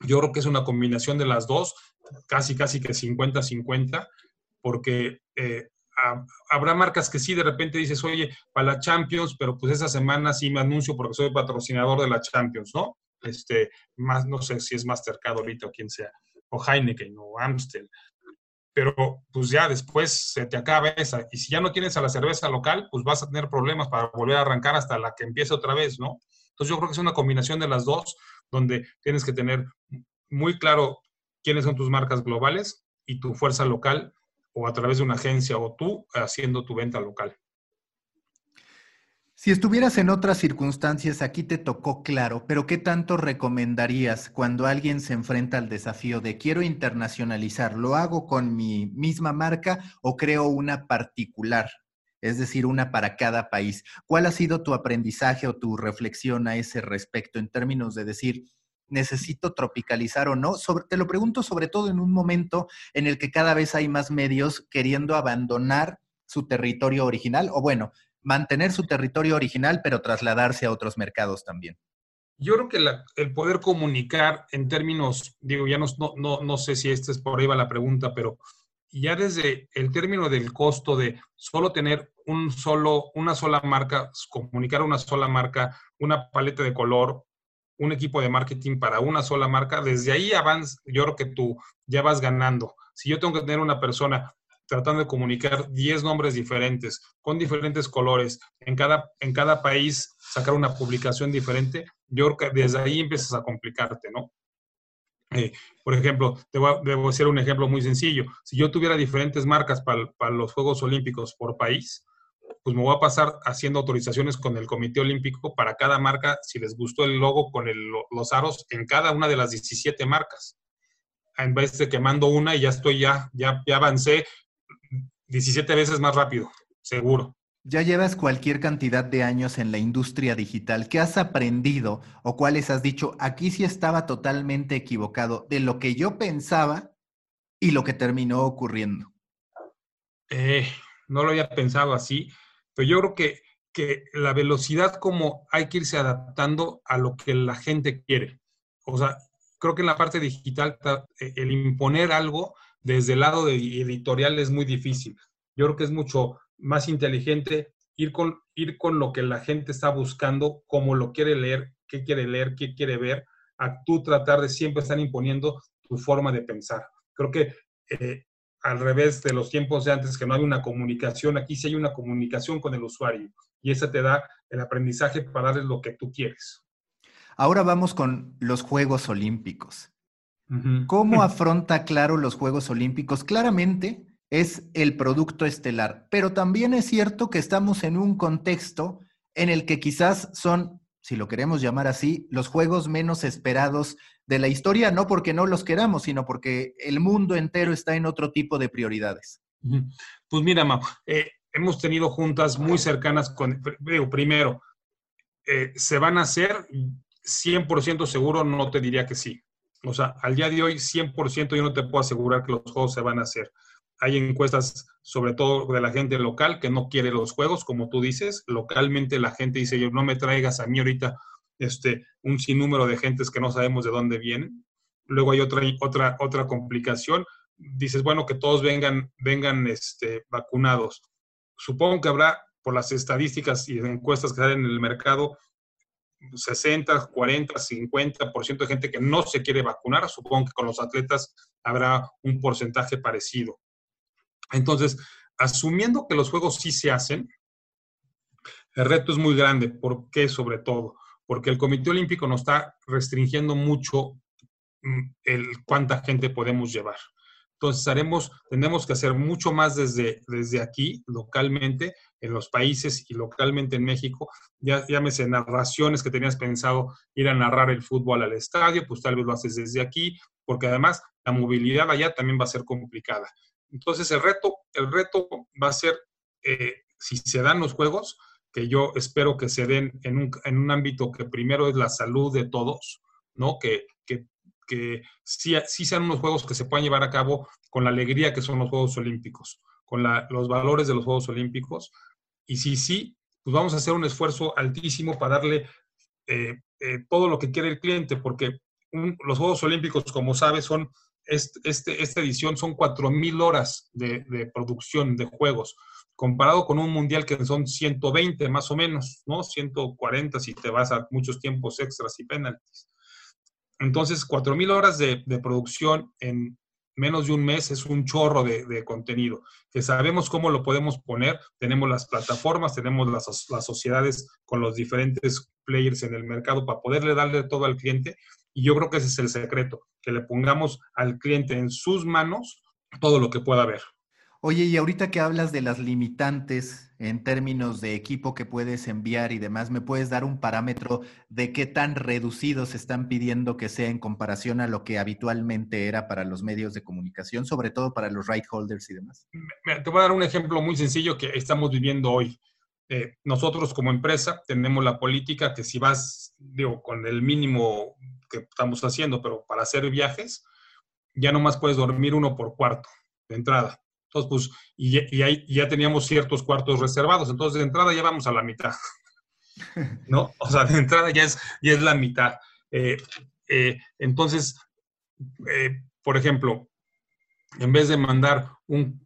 Speaker 1: yo creo que es una combinación de las dos, casi, casi que 50-50, porque eh, habrá marcas que sí de repente dices, oye, para la Champions, pero pues esa semana sí me anuncio porque soy patrocinador de la Champions, ¿no? Este, más, no sé si es Mastercard ahorita o quien sea o Heineken o Amstel. Pero pues ya después se te acaba esa. Y si ya no tienes a la cerveza local, pues vas a tener problemas para volver a arrancar hasta la que empiece otra vez, ¿no? Entonces yo creo que es una combinación de las dos, donde tienes que tener muy claro quiénes son tus marcas globales y tu fuerza local o a través de una agencia o tú haciendo tu venta local.
Speaker 2: Si estuvieras en otras circunstancias, aquí te tocó claro, pero ¿qué tanto recomendarías cuando alguien se enfrenta al desafío de quiero internacionalizar? ¿Lo hago con mi misma marca o creo una particular? Es decir, una para cada país. ¿Cuál ha sido tu aprendizaje o tu reflexión a ese respecto en términos de decir, necesito tropicalizar o no? te lo pregunto sobre todo en un momento en el que cada vez hay más medios queriendo abandonar su territorio original o bueno, mantener su territorio original, pero trasladarse a otros mercados también.
Speaker 1: Yo creo que el poder comunicar en términos, digo, ya no, no, no sé si esta es por ahí va la pregunta, pero ya desde el término del costo de solo tener un solo, una sola marca, comunicar una sola marca, una paleta de color, un equipo de marketing para una sola marca, desde ahí avanza, yo creo que tú ya vas ganando. Si yo tengo que tener una persona tratando de comunicar 10 nombres diferentes, con diferentes colores, en cada, en cada país sacar una publicación diferente, yo creo que desde ahí empiezas a complicarte, ¿no? Eh, por ejemplo, te voy a, debo hacer un ejemplo muy sencillo. Si yo tuviera diferentes marcas para, para los Juegos Olímpicos por país, pues me voy a pasar haciendo autorizaciones con el Comité Olímpico para cada marca, si les gustó el logo con los aros en cada una de las 17 marcas. En vez de que mando una y ya estoy, ya, ya, ya avancé 17 veces más rápido, seguro.
Speaker 2: Ya llevas cualquier cantidad de años en la industria digital. ¿Qué has aprendido o cuáles has dicho? Aquí sí estaba totalmente equivocado de lo que yo pensaba y lo que terminó ocurriendo.
Speaker 1: Eh, no lo había pensado así, pero yo creo que, que la velocidad como hay que irse adaptando a lo que la gente quiere. O sea, creo que en la parte digital eh, el imponer algo desde el lado de editorial es muy difícil. Yo creo que es mucho más inteligente ir con, ir con lo que la gente está buscando, cómo lo quiere leer, qué quiere leer, qué quiere ver, a tú tratar de siempre estar imponiendo tu forma de pensar. Creo que eh, al revés de los tiempos de antes, que no hay una comunicación, aquí sí hay una comunicación con el usuario y esa te da el aprendizaje para darle lo que tú quieres.
Speaker 2: Ahora vamos con los Juegos Olímpicos. ¿Cómo afronta Claro los Juegos Olímpicos? Claramente es el producto estelar, pero también es cierto que estamos en un contexto en el que quizás son, si lo queremos llamar así, los juegos menos esperados de la historia, no porque no los queramos, sino porque el mundo entero está en otro tipo de prioridades.
Speaker 1: Pues mira, Mau, eh, hemos tenido juntas muy cercanas con, primero, eh, ¿se van a hacer? 100% seguro no te diría que sí. O sea, al día de hoy, 100% yo no te puedo asegurar que los juegos se van a hacer. Hay encuestas, sobre todo de la gente local, que no quiere los juegos, como tú dices. Localmente la gente dice, yo no me traigas a mí ahorita este, un sinnúmero de gentes que no sabemos de dónde vienen. Luego hay otra, otra, otra complicación. Dices, bueno, que todos vengan, vengan este, vacunados. Supongo que habrá, por las estadísticas y encuestas que salen en el mercado, 60, 40, 50% de gente que no se quiere vacunar. Supongo que con los atletas habrá un porcentaje parecido. Entonces, asumiendo que los juegos sí se hacen, el reto es muy grande. ¿Por qué sobre todo? Porque el Comité Olímpico nos está restringiendo mucho mm, el cuánta gente podemos llevar. Entonces, haremos, tenemos que hacer mucho más desde, desde aquí, localmente, en los países y localmente en México. Ya, llámese narraciones que tenías pensado ir a narrar el fútbol al estadio, pues tal vez lo haces desde aquí, porque además la movilidad allá también va a ser complicada. Entonces, el reto, el reto va a ser, eh, si se dan los juegos, que yo espero que se den en un, en un ámbito que primero es la salud de todos, ¿no? Que, que que sí, sean unos juegos que se puedan llevar a cabo con la alegría que son los Juegos Olímpicos, con los valores de los Juegos Olímpicos. Y si sí, pues vamos a hacer un esfuerzo altísimo para darle eh, eh, todo lo que quiere el cliente, porque los Juegos Olímpicos, como sabes, son este, esta edición son 4.000 horas de, de, producción de juegos, comparado con un mundial que son 120 más o menos, ¿no? 140 si te vas a muchos tiempos extras y penaltis. Entonces, 4.000 horas de, producción en menos de un mes es un chorro de, contenido, que sabemos cómo lo podemos poner, tenemos las plataformas, tenemos las, sociedades con los diferentes players en el mercado para poderle darle todo al cliente. Y yo creo que ese es el secreto, que le pongamos al cliente en sus manos todo lo que pueda haber.
Speaker 2: Oye, y ahorita que hablas de las limitantes en términos de equipo que puedes enviar y demás, ¿me puedes dar un parámetro de qué tan reducidos están pidiendo que sea en comparación a lo que habitualmente era para los medios de comunicación, sobre todo para los right holders y demás?
Speaker 1: Te voy a dar un ejemplo muy sencillo que estamos viviendo hoy. Eh, nosotros como empresa tenemos la política que si vas, digo, con el mínimo que estamos haciendo, pero para hacer viajes, ya no más puedes dormir uno por cuarto de entrada. Entonces, pues, y, ahí, ya teníamos ciertos cuartos reservados. Entonces, de entrada ya vamos a la mitad. ¿No? O sea, de entrada ya es, ya es la mitad. Eh, eh, entonces, por ejemplo, en vez de mandar un,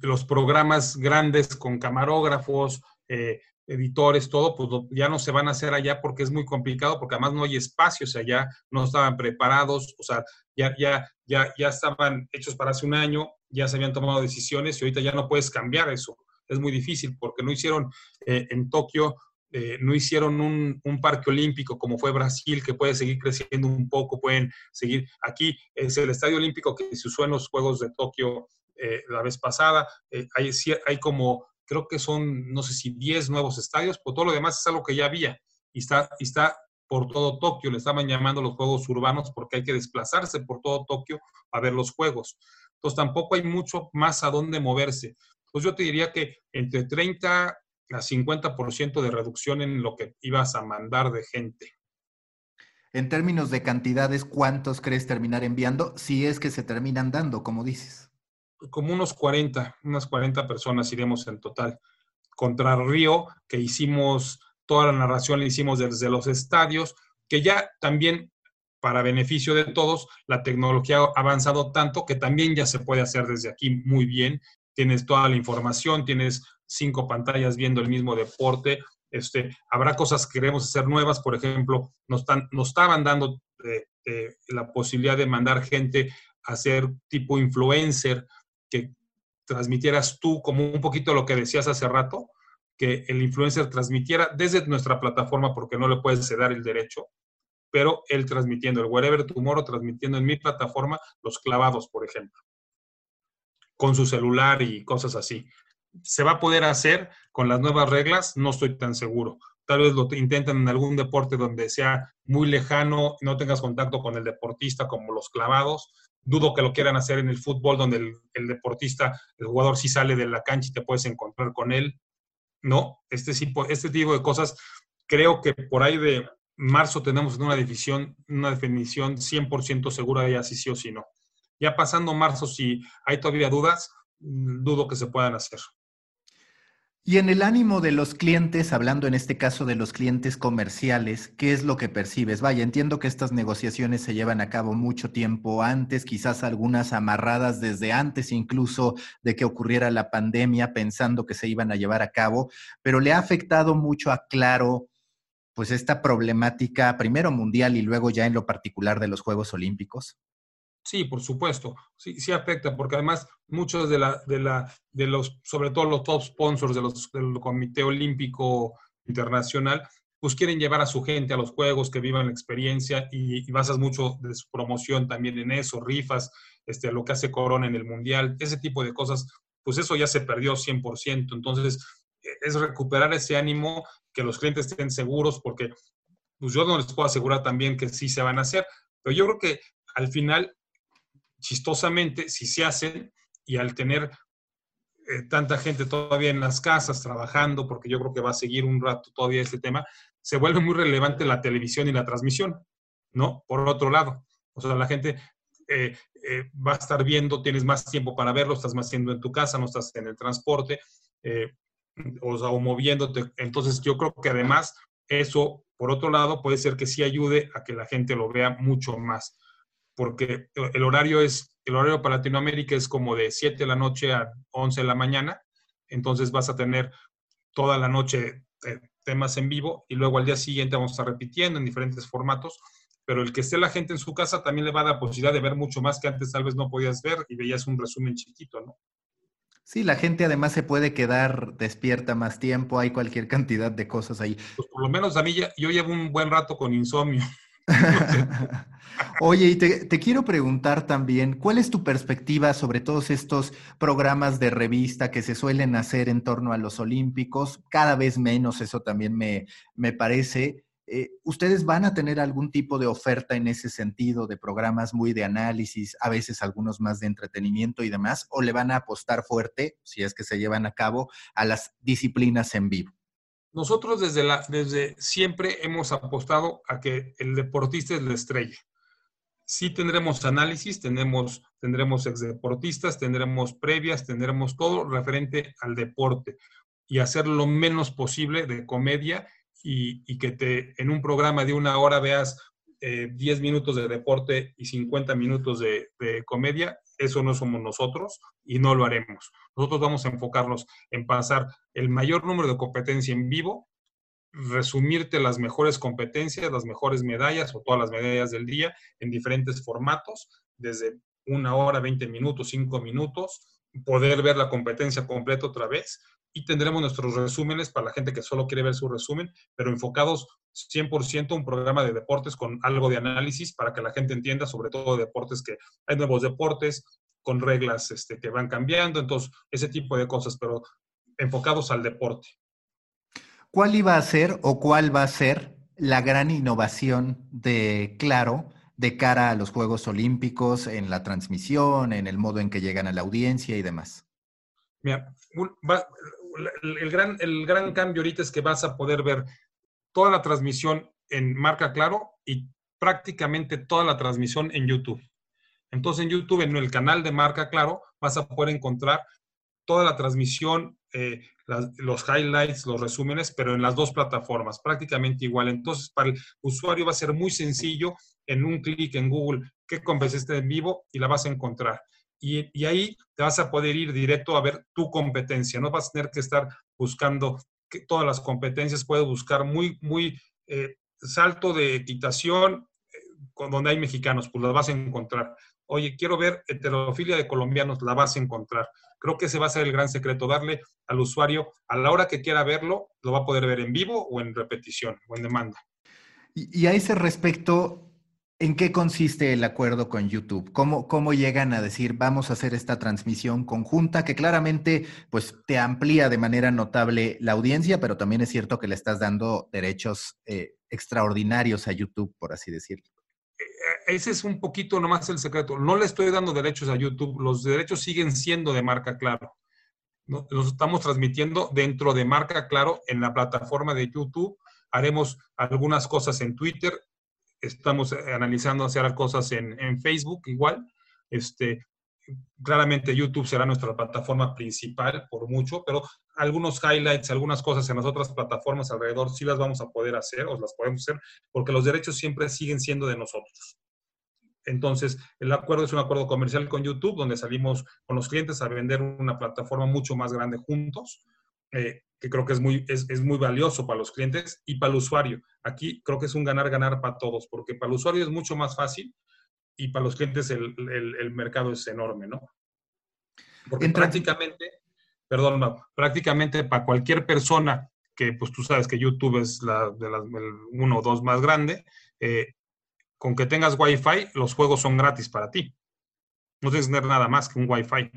Speaker 1: los programas grandes con camarógrafos, eh, editores, todo, pues ya no se van a hacer allá porque es muy complicado, porque además no hay espacios allá, no estaban preparados, o sea, ya, ya, ya, ya estaban hechos para hace un año, ya se habían tomado decisiones y ahorita ya no puedes cambiar eso. Es muy difícil porque no hicieron eh, en Tokio, eh, no hicieron un, un, parque olímpico como fue Brasil, que puede seguir creciendo un poco, pueden seguir. Aquí es el estadio olímpico que se usó en los Juegos de Tokio la vez pasada. hay, hay como creo que son, no sé si 10 nuevos estadios, pero todo lo demás es algo que ya había y está, y está por todo Tokio, le estaban llamando los juegos urbanos porque hay que desplazarse por todo Tokio a ver los juegos. Entonces tampoco hay mucho más a dónde moverse. Pues yo te diría que entre 30 a 50% de reducción en lo que ibas a mandar de gente.
Speaker 2: En términos de cantidades, ¿cuántos crees terminar enviando? Si es que se terminan dando, como dices
Speaker 1: como unos 40, unas 40 personas iremos en total. Contra Río, que hicimos, toda la narración la hicimos desde los estadios, que ya también, para beneficio de todos, la tecnología ha avanzado tanto que también ya se puede hacer desde aquí muy bien. Tienes toda la información, tienes cinco pantallas viendo el mismo deporte. Este, habrá cosas que queremos hacer nuevas, por ejemplo, nos, estaban dando eh, eh, la posibilidad de mandar gente a ser tipo influencer, que transmitieras tú, como un poquito lo que decías hace rato, que el influencer transmitiera desde nuestra plataforma, porque no le puedes ceder el derecho, pero él transmitiendo el Wherever Tomorrow, transmitiendo en mi plataforma los clavados, por ejemplo, con su celular y cosas así. ¿Se va a poder hacer con las nuevas reglas? No estoy tan seguro. Tal vez lo intentan en algún deporte donde sea muy lejano, no tengas contacto con el deportista como los clavados, Dudo que lo quieran hacer en el fútbol, donde el, deportista, el jugador sí sale de la cancha y te puedes encontrar con él. No, este, este tipo de cosas, creo que por ahí de marzo tenemos una definición, una definición 100% segura de si sí o si no. Ya pasando marzo, si hay todavía dudas, dudo que se puedan hacer.
Speaker 2: Y en el ánimo de los clientes, hablando en este caso de los clientes comerciales, ¿qué es lo que percibes? Vaya, entiendo que estas negociaciones se llevan a cabo mucho tiempo antes, quizás algunas amarradas desde antes incluso de que ocurriera la pandemia, pensando que se iban a llevar a cabo, pero le ha afectado mucho a Claro, pues esta problemática, primero mundial y luego ya en lo particular de los Juegos Olímpicos.
Speaker 1: Sí, por supuesto. Sí, sí afecta, porque además muchos de la, de la, de los, sobre todo los top sponsors de los, del Comité Olímpico Internacional, pues quieren llevar a su gente a los juegos, que vivan la experiencia y, basas mucho de su promoción también en eso, rifas, este, lo que hace Corona en el Mundial, ese tipo de cosas, pues eso ya se perdió 100%. Entonces, e, es recuperar ese ánimo, que los clientes estén seguros, porque pues yo no les puedo asegurar también que sí se van a hacer, pero yo creo que al final chistosamente, si se hacen y al tener eh, tanta gente todavía en las casas trabajando, porque yo creo que va a seguir un rato todavía este tema, se vuelve muy relevante la televisión y la transmisión, ¿no? Por otro lado, o sea, la gente eh, eh, va a estar viendo, tienes más tiempo para verlo, estás más siendo en tu casa, no estás en el transporte, o, sea, o moviéndote. Entonces, yo creo que además eso, por otro lado, puede ser que sí ayude a que la gente lo vea mucho más porque el horario es, el horario para Latinoamérica es como de 7 de la noche a 11 de la mañana, entonces vas a tener toda la noche eh, temas en vivo y luego al día siguiente vamos a estar repitiendo en diferentes formatos, pero el que esté la gente en su casa también le va a dar posibilidad de ver mucho más que antes tal vez no podías ver y veías un resumen chiquito, ¿no?
Speaker 2: Sí, la gente además se puede quedar despierta más tiempo, hay cualquier cantidad de cosas ahí.
Speaker 1: Pues por lo menos a mí ya, yo llevo un buen rato con insomnio.
Speaker 2: Oye, y te, quiero preguntar también, ¿cuál es tu perspectiva sobre todos estos programas de revista que se suelen hacer en torno a los Olímpicos? Cada vez menos, eso también me, me parece. Eh, ¿Ustedes van a tener algún tipo de oferta en ese sentido, de programas muy de análisis, a veces algunos más de entretenimiento y demás? ¿O le van a apostar fuerte, si es que se llevan a cabo, a las disciplinas en vivo?
Speaker 1: Nosotros desde, la, desde siempre hemos apostado a que el deportista es la estrella. Sí tendremos análisis, tendremos, tendremos exdeportistas, tendremos previas, tendremos todo referente al deporte y hacer lo menos posible de comedia y, que te, en un programa de una hora veas 10 eh, minutos de deporte y 50 minutos de, de, comedia, eso no somos nosotros y no lo haremos. Nosotros vamos a enfocarnos en pasar el mayor número de competencia en vivo, resumirte las mejores competencias, las mejores medallas o todas las medallas del día en diferentes formatos, desde una hora, 20 minutos, 5 minutos, poder ver la competencia completa otra vez, y tendremos nuestros resúmenes para la gente que solo quiere ver su resumen, pero enfocados 100% a un programa de deportes con algo de análisis para que la gente entienda, sobre todo deportes que hay nuevos deportes con reglas este, que van cambiando, entonces ese tipo de cosas, pero enfocados al deporte.
Speaker 2: ¿Cuál iba a ser o cuál va a ser la gran innovación de Claro de cara a los Juegos Olímpicos en la transmisión, en el modo en que llegan a la audiencia y demás?
Speaker 1: Mira, el, gran, el gran cambio ahorita es que vas a poder ver toda la transmisión en marca claro y prácticamente toda la transmisión en YouTube. Entonces en YouTube, en el canal de marca claro, vas a poder encontrar toda la transmisión, eh, los highlights, los resúmenes, pero en las dos plataformas, prácticamente igual. Entonces, para el usuario va a ser muy sencillo en un clic en Google qué conversaste en vivo y la vas a encontrar y, ahí te vas a poder ir directo a ver tu competencia. No vas a tener que estar buscando que todas las competencias, puedes buscar muy, muy eh, salto de equitación, eh, donde hay mexicanos, pues las vas a encontrar. Oye, quiero ver heterofilia de colombianos, la vas a encontrar. Creo que ese va a ser el gran secreto, darle al usuario a la hora que quiera verlo, lo va a poder ver en vivo o en repetición o en demanda.
Speaker 2: Y, y a ese respecto, ¿En qué consiste el acuerdo con YouTube? ¿Cómo, ¿Cómo, llegan a decir vamos a hacer esta transmisión conjunta que claramente pues te amplía de manera notable la audiencia, pero también es cierto que le estás dando derechos eh, extraordinarios a YouTube, por así decirlo?
Speaker 1: Eh, ese es un poquito nomás el secreto. No le estoy dando derechos a YouTube, los derechos siguen siendo de marca Claro. Los estamos transmitiendo dentro de marca Claro en la plataforma de YouTube. Haremos algunas cosas en Twitter, estamos eh, analizando hacer cosas en, en, Facebook igual. Este, claramente YouTube será nuestra plataforma principal por mucho, pero algunos highlights, algunas cosas en las otras plataformas alrededor sí las vamos a poder hacer o las podemos hacer porque los derechos siempre siguen siendo de nosotros. Entonces, el acuerdo es un acuerdo comercial con YouTube donde salimos con los clientes a vender una plataforma mucho más grande juntos. Eh, que creo que es muy, es, es, muy valioso para los clientes y para el usuario. Aquí creo que es un ganar-ganar para todos, porque para el usuario es mucho más fácil y para los clientes el, el, el mercado es enorme, ¿no? Porque prácticamente, perdón, prácticamente para cualquier persona que, pues tú sabes que YouTube es la, de las, el uno o dos más grande, eh, con que tengas Wi-Fi, los juegos son gratis para ti. No tienes que tener nada más que un Wi-Fi.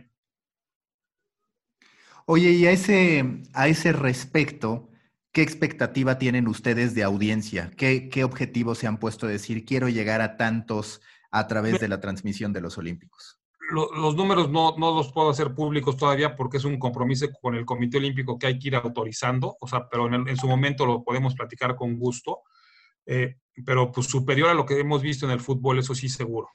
Speaker 2: Oye, y a ese, a ese respecto, ¿qué expectativa tienen ustedes de audiencia? ¿Qué, qué objetivos se han puesto a decir, quiero llegar a tantos a través de la transmisión de los Olímpicos?
Speaker 1: Los, números no, no, los puedo hacer públicos todavía porque es un compromiso con el Comité Olímpico que hay que ir autorizando, o sea, pero en, su momento lo podemos platicar con gusto, eh, pero pues superior a lo que hemos visto en el fútbol, eso sí seguro.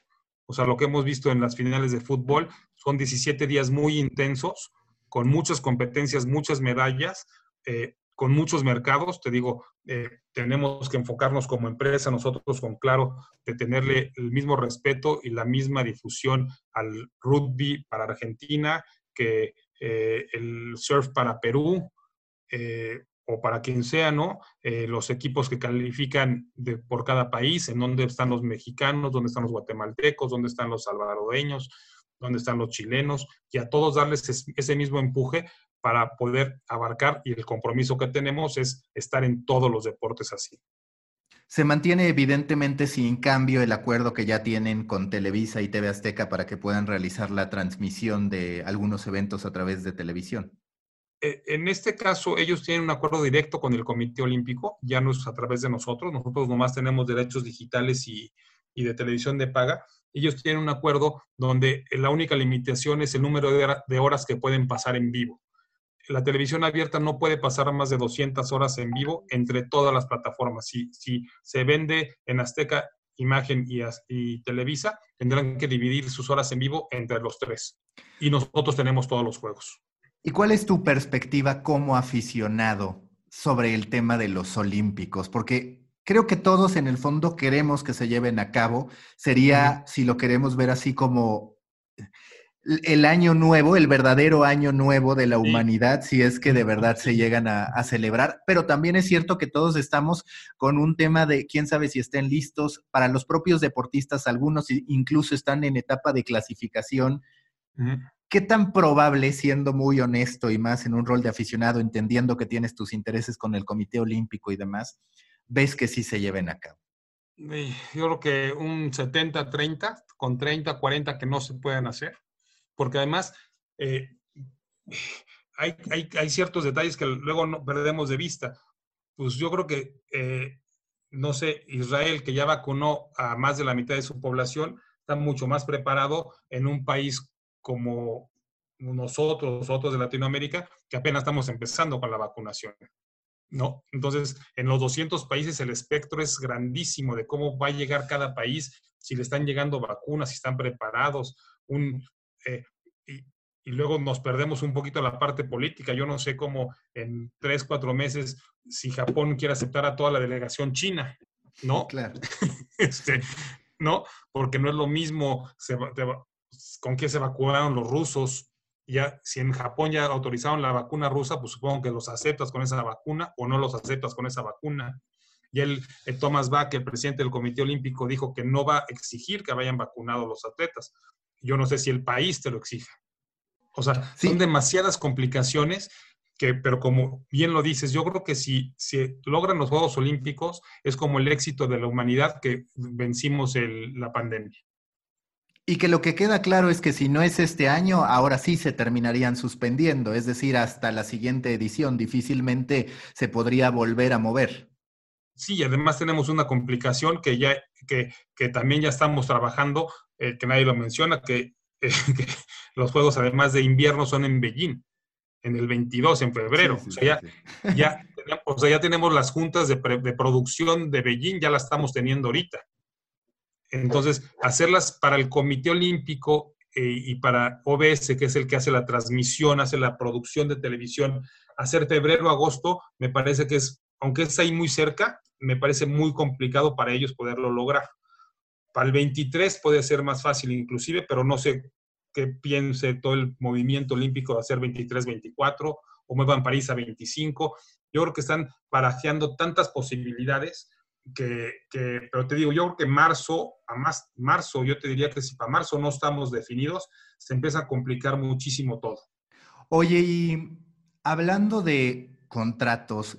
Speaker 1: O sea, lo que hemos visto en las finales de fútbol son 17 días muy intensos, con muchas competencias, muchas medallas, eh, con muchos mercados. Te digo, eh, tenemos que enfocarnos como empresa, nosotros con Claro, de tenerle el mismo respeto y la misma difusión al rugby para Argentina, que eh, el surf para Perú, o para quien sea, ¿no? los equipos que califican de, por cada país, en dónde están los mexicanos, dónde están los guatemaltecos, dónde están los salvadoreños, dónde están los chilenos, y a todos darles ese mismo empuje para poder abarcar y el compromiso que tenemos es estar en todos los deportes así.
Speaker 2: Se mantiene evidentemente sin cambio el acuerdo que ya tienen con Televisa y TV Azteca para que puedan realizar la transmisión de algunos eventos a través de televisión.
Speaker 1: Eh, en este caso, ellos tienen un acuerdo directo con el Comité Olímpico, ya no es a través de nosotros, nosotros nomás tenemos derechos digitales y, de televisión de paga. Ellos tienen un acuerdo donde la única limitación es el número de horas que pueden pasar en vivo la televisión abierta no puede pasar más de 200 horas en vivo entre todas las plataformas. Si, se vende en Azteca, Imagen y, y, Televisa, tendrán que dividir sus horas en vivo entre los tres. Y nosotros tenemos todos los juegos.
Speaker 2: ¿Y cuál es tu perspectiva como aficionado sobre el tema de los Olímpicos? Porque creo que todos en el fondo queremos que se lleven a cabo. Sería, si lo queremos ver así como el año nuevo, el verdadero año nuevo de la humanidad, si es que de verdad se llegan a, celebrar. Pero también es cierto que todos estamos con un tema de quién sabe si estén listos. Para los propios deportistas, algunos incluso están en etapa de clasificación. ¿Qué tan probable, siendo muy honesto y más en un rol de aficionado, entendiendo que tienes tus intereses con el Comité Olímpico y demás, ves que sí se lleven a cabo?
Speaker 1: Yo creo que un 70-30, con 30-40 que no se pueden hacer porque además eh, hay, hay, ciertos detalles que luego no perdemos de vista. Pues yo creo que, eh, no sé, Israel, que ya vacunó a más de la mitad de su población, está mucho más preparado en un país como nosotros, nosotros de Latinoamérica, que apenas estamos empezando con la vacunación. ¿No? Entonces, en los 200 países el espectro es grandísimo de cómo va a llegar cada país, si le están llegando vacunas, si están preparados. Un, eh, y, luego nos perdemos un poquito la parte política. Yo no sé cómo en tres, cuatro meses, si Japón quiere aceptar a toda la delegación china, ¿no?
Speaker 2: Claro.
Speaker 1: este, ¿No? Porque no es lo mismo con qué se vacunaron los rusos. Ya, si en Japón ya autorizaron la vacuna rusa, pues supongo que los aceptas con esa vacuna o no los aceptas con esa vacuna. Y el, el Thomas Bach, el presidente del Comité Olímpico, dijo que no va a exigir que vayan vacunados los atletas yo no sé si el país te lo exija. O sea, son demasiadas complicaciones que, pero como bien lo dices, yo creo que si, si logran los Juegos Olímpicos es como el éxito de la humanidad que vencimos la pandemia.
Speaker 2: Y que lo que queda claro es que si no es este año, ahora sí se terminarían suspendiendo, es decir, hasta la siguiente edición difícilmente se podría volver a mover.
Speaker 1: Sí, y además tenemos una complicación que ya que, que también ya estamos trabajando eh, que nadie lo menciona, que, que, los Juegos además de invierno son en Beijing, en el 22, en febrero. o, sea, ya, ya, o sea, ya tenemos las juntas de, de, producción de Beijing, ya las estamos teniendo ahorita. Entonces, hacerlas para el Comité Olímpico eh, y para OBS, que es el que hace la transmisión, hace la producción de televisión, hacer febrero, agosto, me parece que es, aunque es ahí muy cerca, me parece muy complicado para ellos poderlo lograr. Para el 23 puede ser más fácil inclusive, pero no sé qué piense todo el movimiento olímpico de hacer 23-24 o muevan París a 25. Yo creo que están parajeando tantas posibilidades que, pero te digo, yo creo que marzo, a más marzo, yo te diría que si para marzo no estamos definidos, se empieza a complicar muchísimo todo.
Speaker 2: Oye, y hablando de contratos,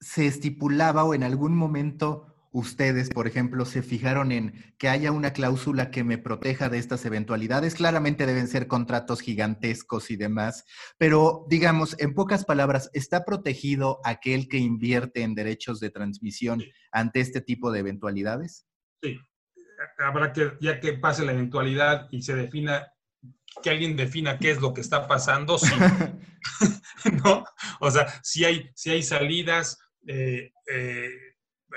Speaker 2: ¿se estipulaba o en algún momento ustedes, por ejemplo, se fijaron en que haya una cláusula que me proteja de estas eventualidades. Claramente deben ser contratos gigantescos y demás, pero digamos, en pocas palabras, ¿está protegido aquel que invierte en derechos de transmisión ante este tipo de eventualidades?
Speaker 1: Sí, habrá que, ya que pase la eventualidad y se defina, que alguien defina qué es lo que está pasando, sí. ¿no? O sea, si hay, si hay salidas, eh, eh,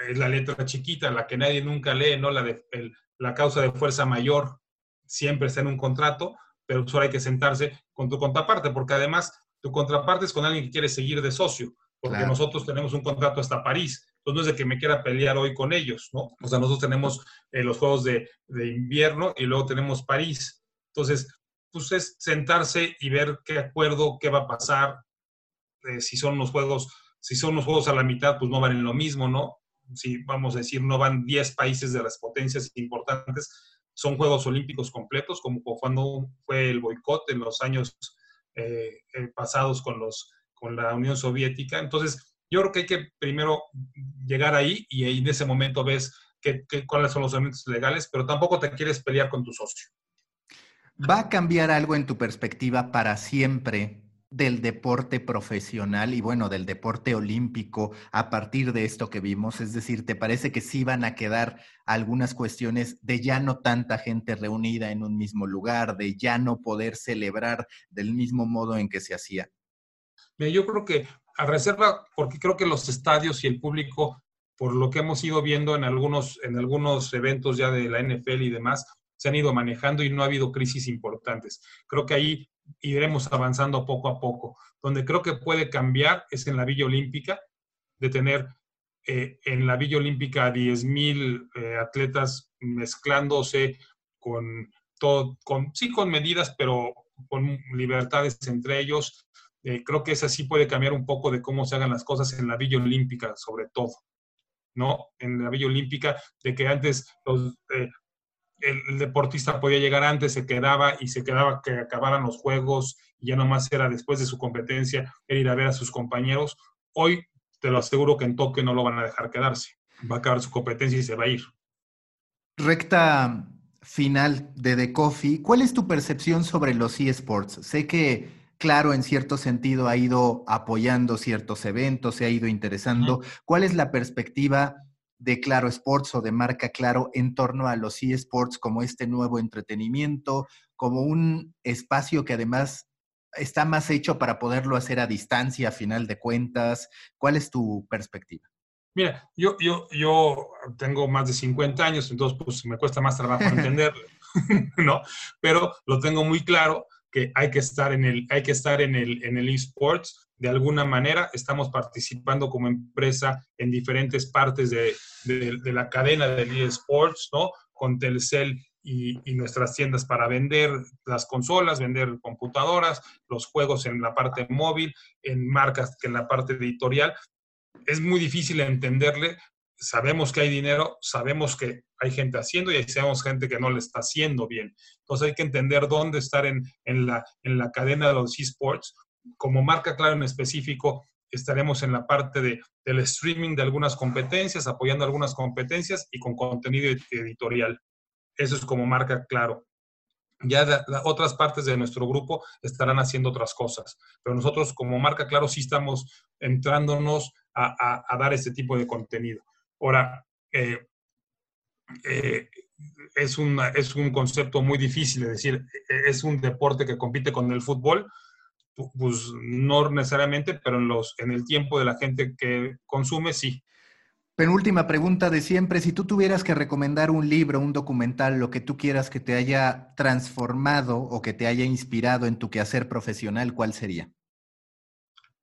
Speaker 1: es la letra chiquita, la que nadie nunca lee, ¿no? La, de, la causa de fuerza mayor siempre está en un contrato, pero solo hay que sentarse con tu contraparte, porque además tu contraparte es con alguien que quiere seguir de socio, porque nosotros tenemos un contrato hasta París. Entonces no es de que me quiera pelear hoy con ellos, ¿no? O sea, nosotros tenemos eh, los Juegos de, invierno y luego tenemos París. Entonces, pues es sentarse y ver qué acuerdo, qué va a pasar, eh, si son los Juegos, si son los Juegos a la mitad, pues no valen lo mismo, ¿no? Si vamos a decir, no van 10 países de las potencias importantes, son Juegos Olímpicos completos, como cuando fue el boicot en los años eh, eh, pasados con, los, con la Unión Soviética. Entonces, Yo creo que hay que primero llegar ahí y en ese momento ves cuáles son los elementos legales, pero tampoco te quieres pelear con tu socio.
Speaker 2: ¿Va a cambiar algo en tu perspectiva para siempre del deporte profesional y bueno, del deporte olímpico a partir de esto que vimos? Es decir, ¿te parece que sí van a quedar algunas cuestiones de ya no tanta gente reunida en un mismo lugar, de ya no poder celebrar del mismo modo en que se hacía?
Speaker 1: Yo creo que a reserva, porque creo que los estadios y el público, por lo que hemos ido viendo en algunos, en algunos eventos ya de la NFL y demás, se han ido manejando y no ha habido crisis importantes. Creo que ahí iremos avanzando poco a poco. Donde creo que puede cambiar es en la Villa Olímpica, de tener eh, en la Villa Olímpica 10.000 eh, atletas mezclándose con todo, con, sí con medidas, pero con libertades entre ellos. Eh, creo que esa sí puede cambiar un poco de cómo se hagan las cosas en la Villa Olímpica, sobre todo. ¿no? En la Villa Olímpica, de que antes los, el deportista podía llegar antes, se quedaba y se quedaba que acabaran los juegos y ya nomás era después de su competencia el ir a ver a sus compañeros. Hoy te lo aseguro que en toque no lo van a dejar quedarse. Va a acabar su competencia y se va a ir.
Speaker 2: Recta final de The Coffee. ¿Cuál es tu percepción sobre los eSports? Sé que, claro, en cierto sentido ha ido apoyando ciertos eventos, se ha ido interesando. ¿Cuál es la perspectiva de Claro Sports o de marca Claro en torno a los eSports como este nuevo entretenimiento, como un espacio que además está más hecho para poderlo hacer a distancia a final de cuentas. ¿Cuál es tu perspectiva?
Speaker 1: Mira, yo, yo, yo tengo más de 50 años, entonces pues me cuesta más trabajo entenderlo, ¿no? Pero lo tengo muy claro que hay que estar en el, hay que estar en el, en el eSports de alguna manera estamos participando como empresa en diferentes partes de, la cadena del eSports, ¿no? Con Telcel y, nuestras tiendas para vender las consolas, vender computadoras, los juegos en la parte móvil, en marcas que en la parte editorial. Es muy difícil entenderle. Sabemos que hay dinero, sabemos que hay gente haciendo y sabemos gente que no le está haciendo bien. Entonces hay que entender dónde estar en, en, la, en la cadena de los esports como marca claro en específico, estaremos en la parte de, del streaming de algunas competencias, apoyando algunas competencias y con contenido editorial. Eso es como marca claro. Ya otras partes de nuestro grupo estarán haciendo otras cosas, pero nosotros como marca claro sí estamos entrándonos a, dar este tipo de contenido. Ahora, eh, eh, es, es un concepto muy difícil, es decir, es un deporte que compite con el fútbol, pues no necesariamente, pero en, los, en el tiempo de la gente que consume, sí.
Speaker 2: Penúltima pregunta de siempre, si tú tuvieras que recomendar un libro, un documental, lo que tú quieras que te haya transformado o que te haya inspirado en tu quehacer profesional, ¿cuál sería?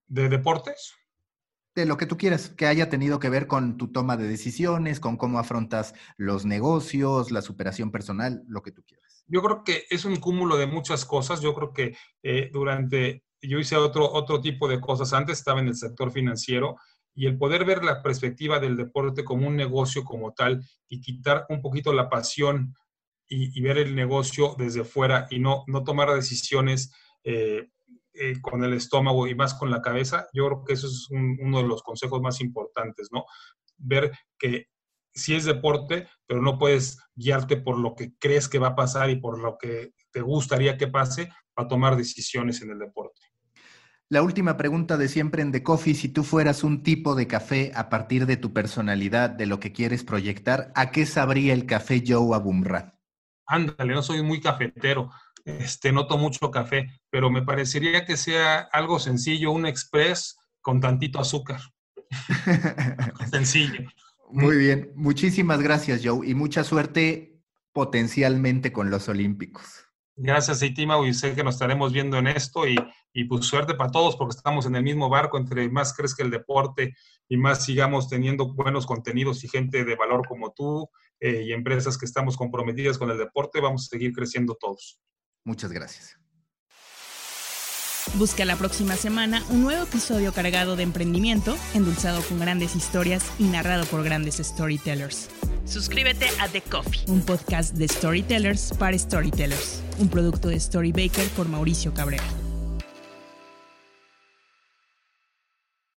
Speaker 1: ¿De deportes?
Speaker 2: Lo que tú quieras, que haya tenido que ver con tu toma de decisiones, con cómo afrontas los negocios, la superación personal, lo que tú quieras
Speaker 1: yo creo que es un cúmulo de muchas cosas. Yo creo que eh, durante, yo hice otro, otro tipo de cosas antes, estaba en el sector financiero y el poder ver la perspectiva del deporte como un negocio como tal y quitar un poquito la pasión y, ver el negocio desde fuera y no, no tomar decisiones eh, eh, con el estómago y más con la cabeza, yo creo que eso es uno de los consejos más importantes, ¿no? Ver que sí es deporte, pero no puedes guiarte por lo que crees que va a pasar y por lo que te gustaría que pase para tomar decisiones en el deporte.
Speaker 2: La última pregunta de siempre en The Coffee, si tú fueras un tipo de café a partir de tu personalidad, de lo que quieres proyectar, ¿a qué sabría el café Joe Abumrad?
Speaker 1: Ándale, no soy muy cafetero, este, no tomo mucho café, pero me parecería que sea algo sencillo, un express con tantito azúcar. sencillo.
Speaker 2: Muy bien, muchísimas gracias Joe y mucha suerte potencialmente con los Olímpicos.
Speaker 1: Gracias, Eitima, y sé que nos estaremos viendo en esto y, pues suerte para todos porque estamos en el mismo barco, entre más crezca el deporte y más sigamos teniendo buenos contenidos y gente de valor como tú eh, y empresas que estamos comprometidas con el deporte, vamos a seguir creciendo todos.
Speaker 2: Muchas gracias.
Speaker 3: Busca la próxima semana un nuevo episodio cargado de emprendimiento, endulzado con grandes historias y narrado por grandes storytellers. Suscríbete a The Coffee, un podcast de storytellers para storytellers, un producto de Storybaker por Mauricio Cabrera.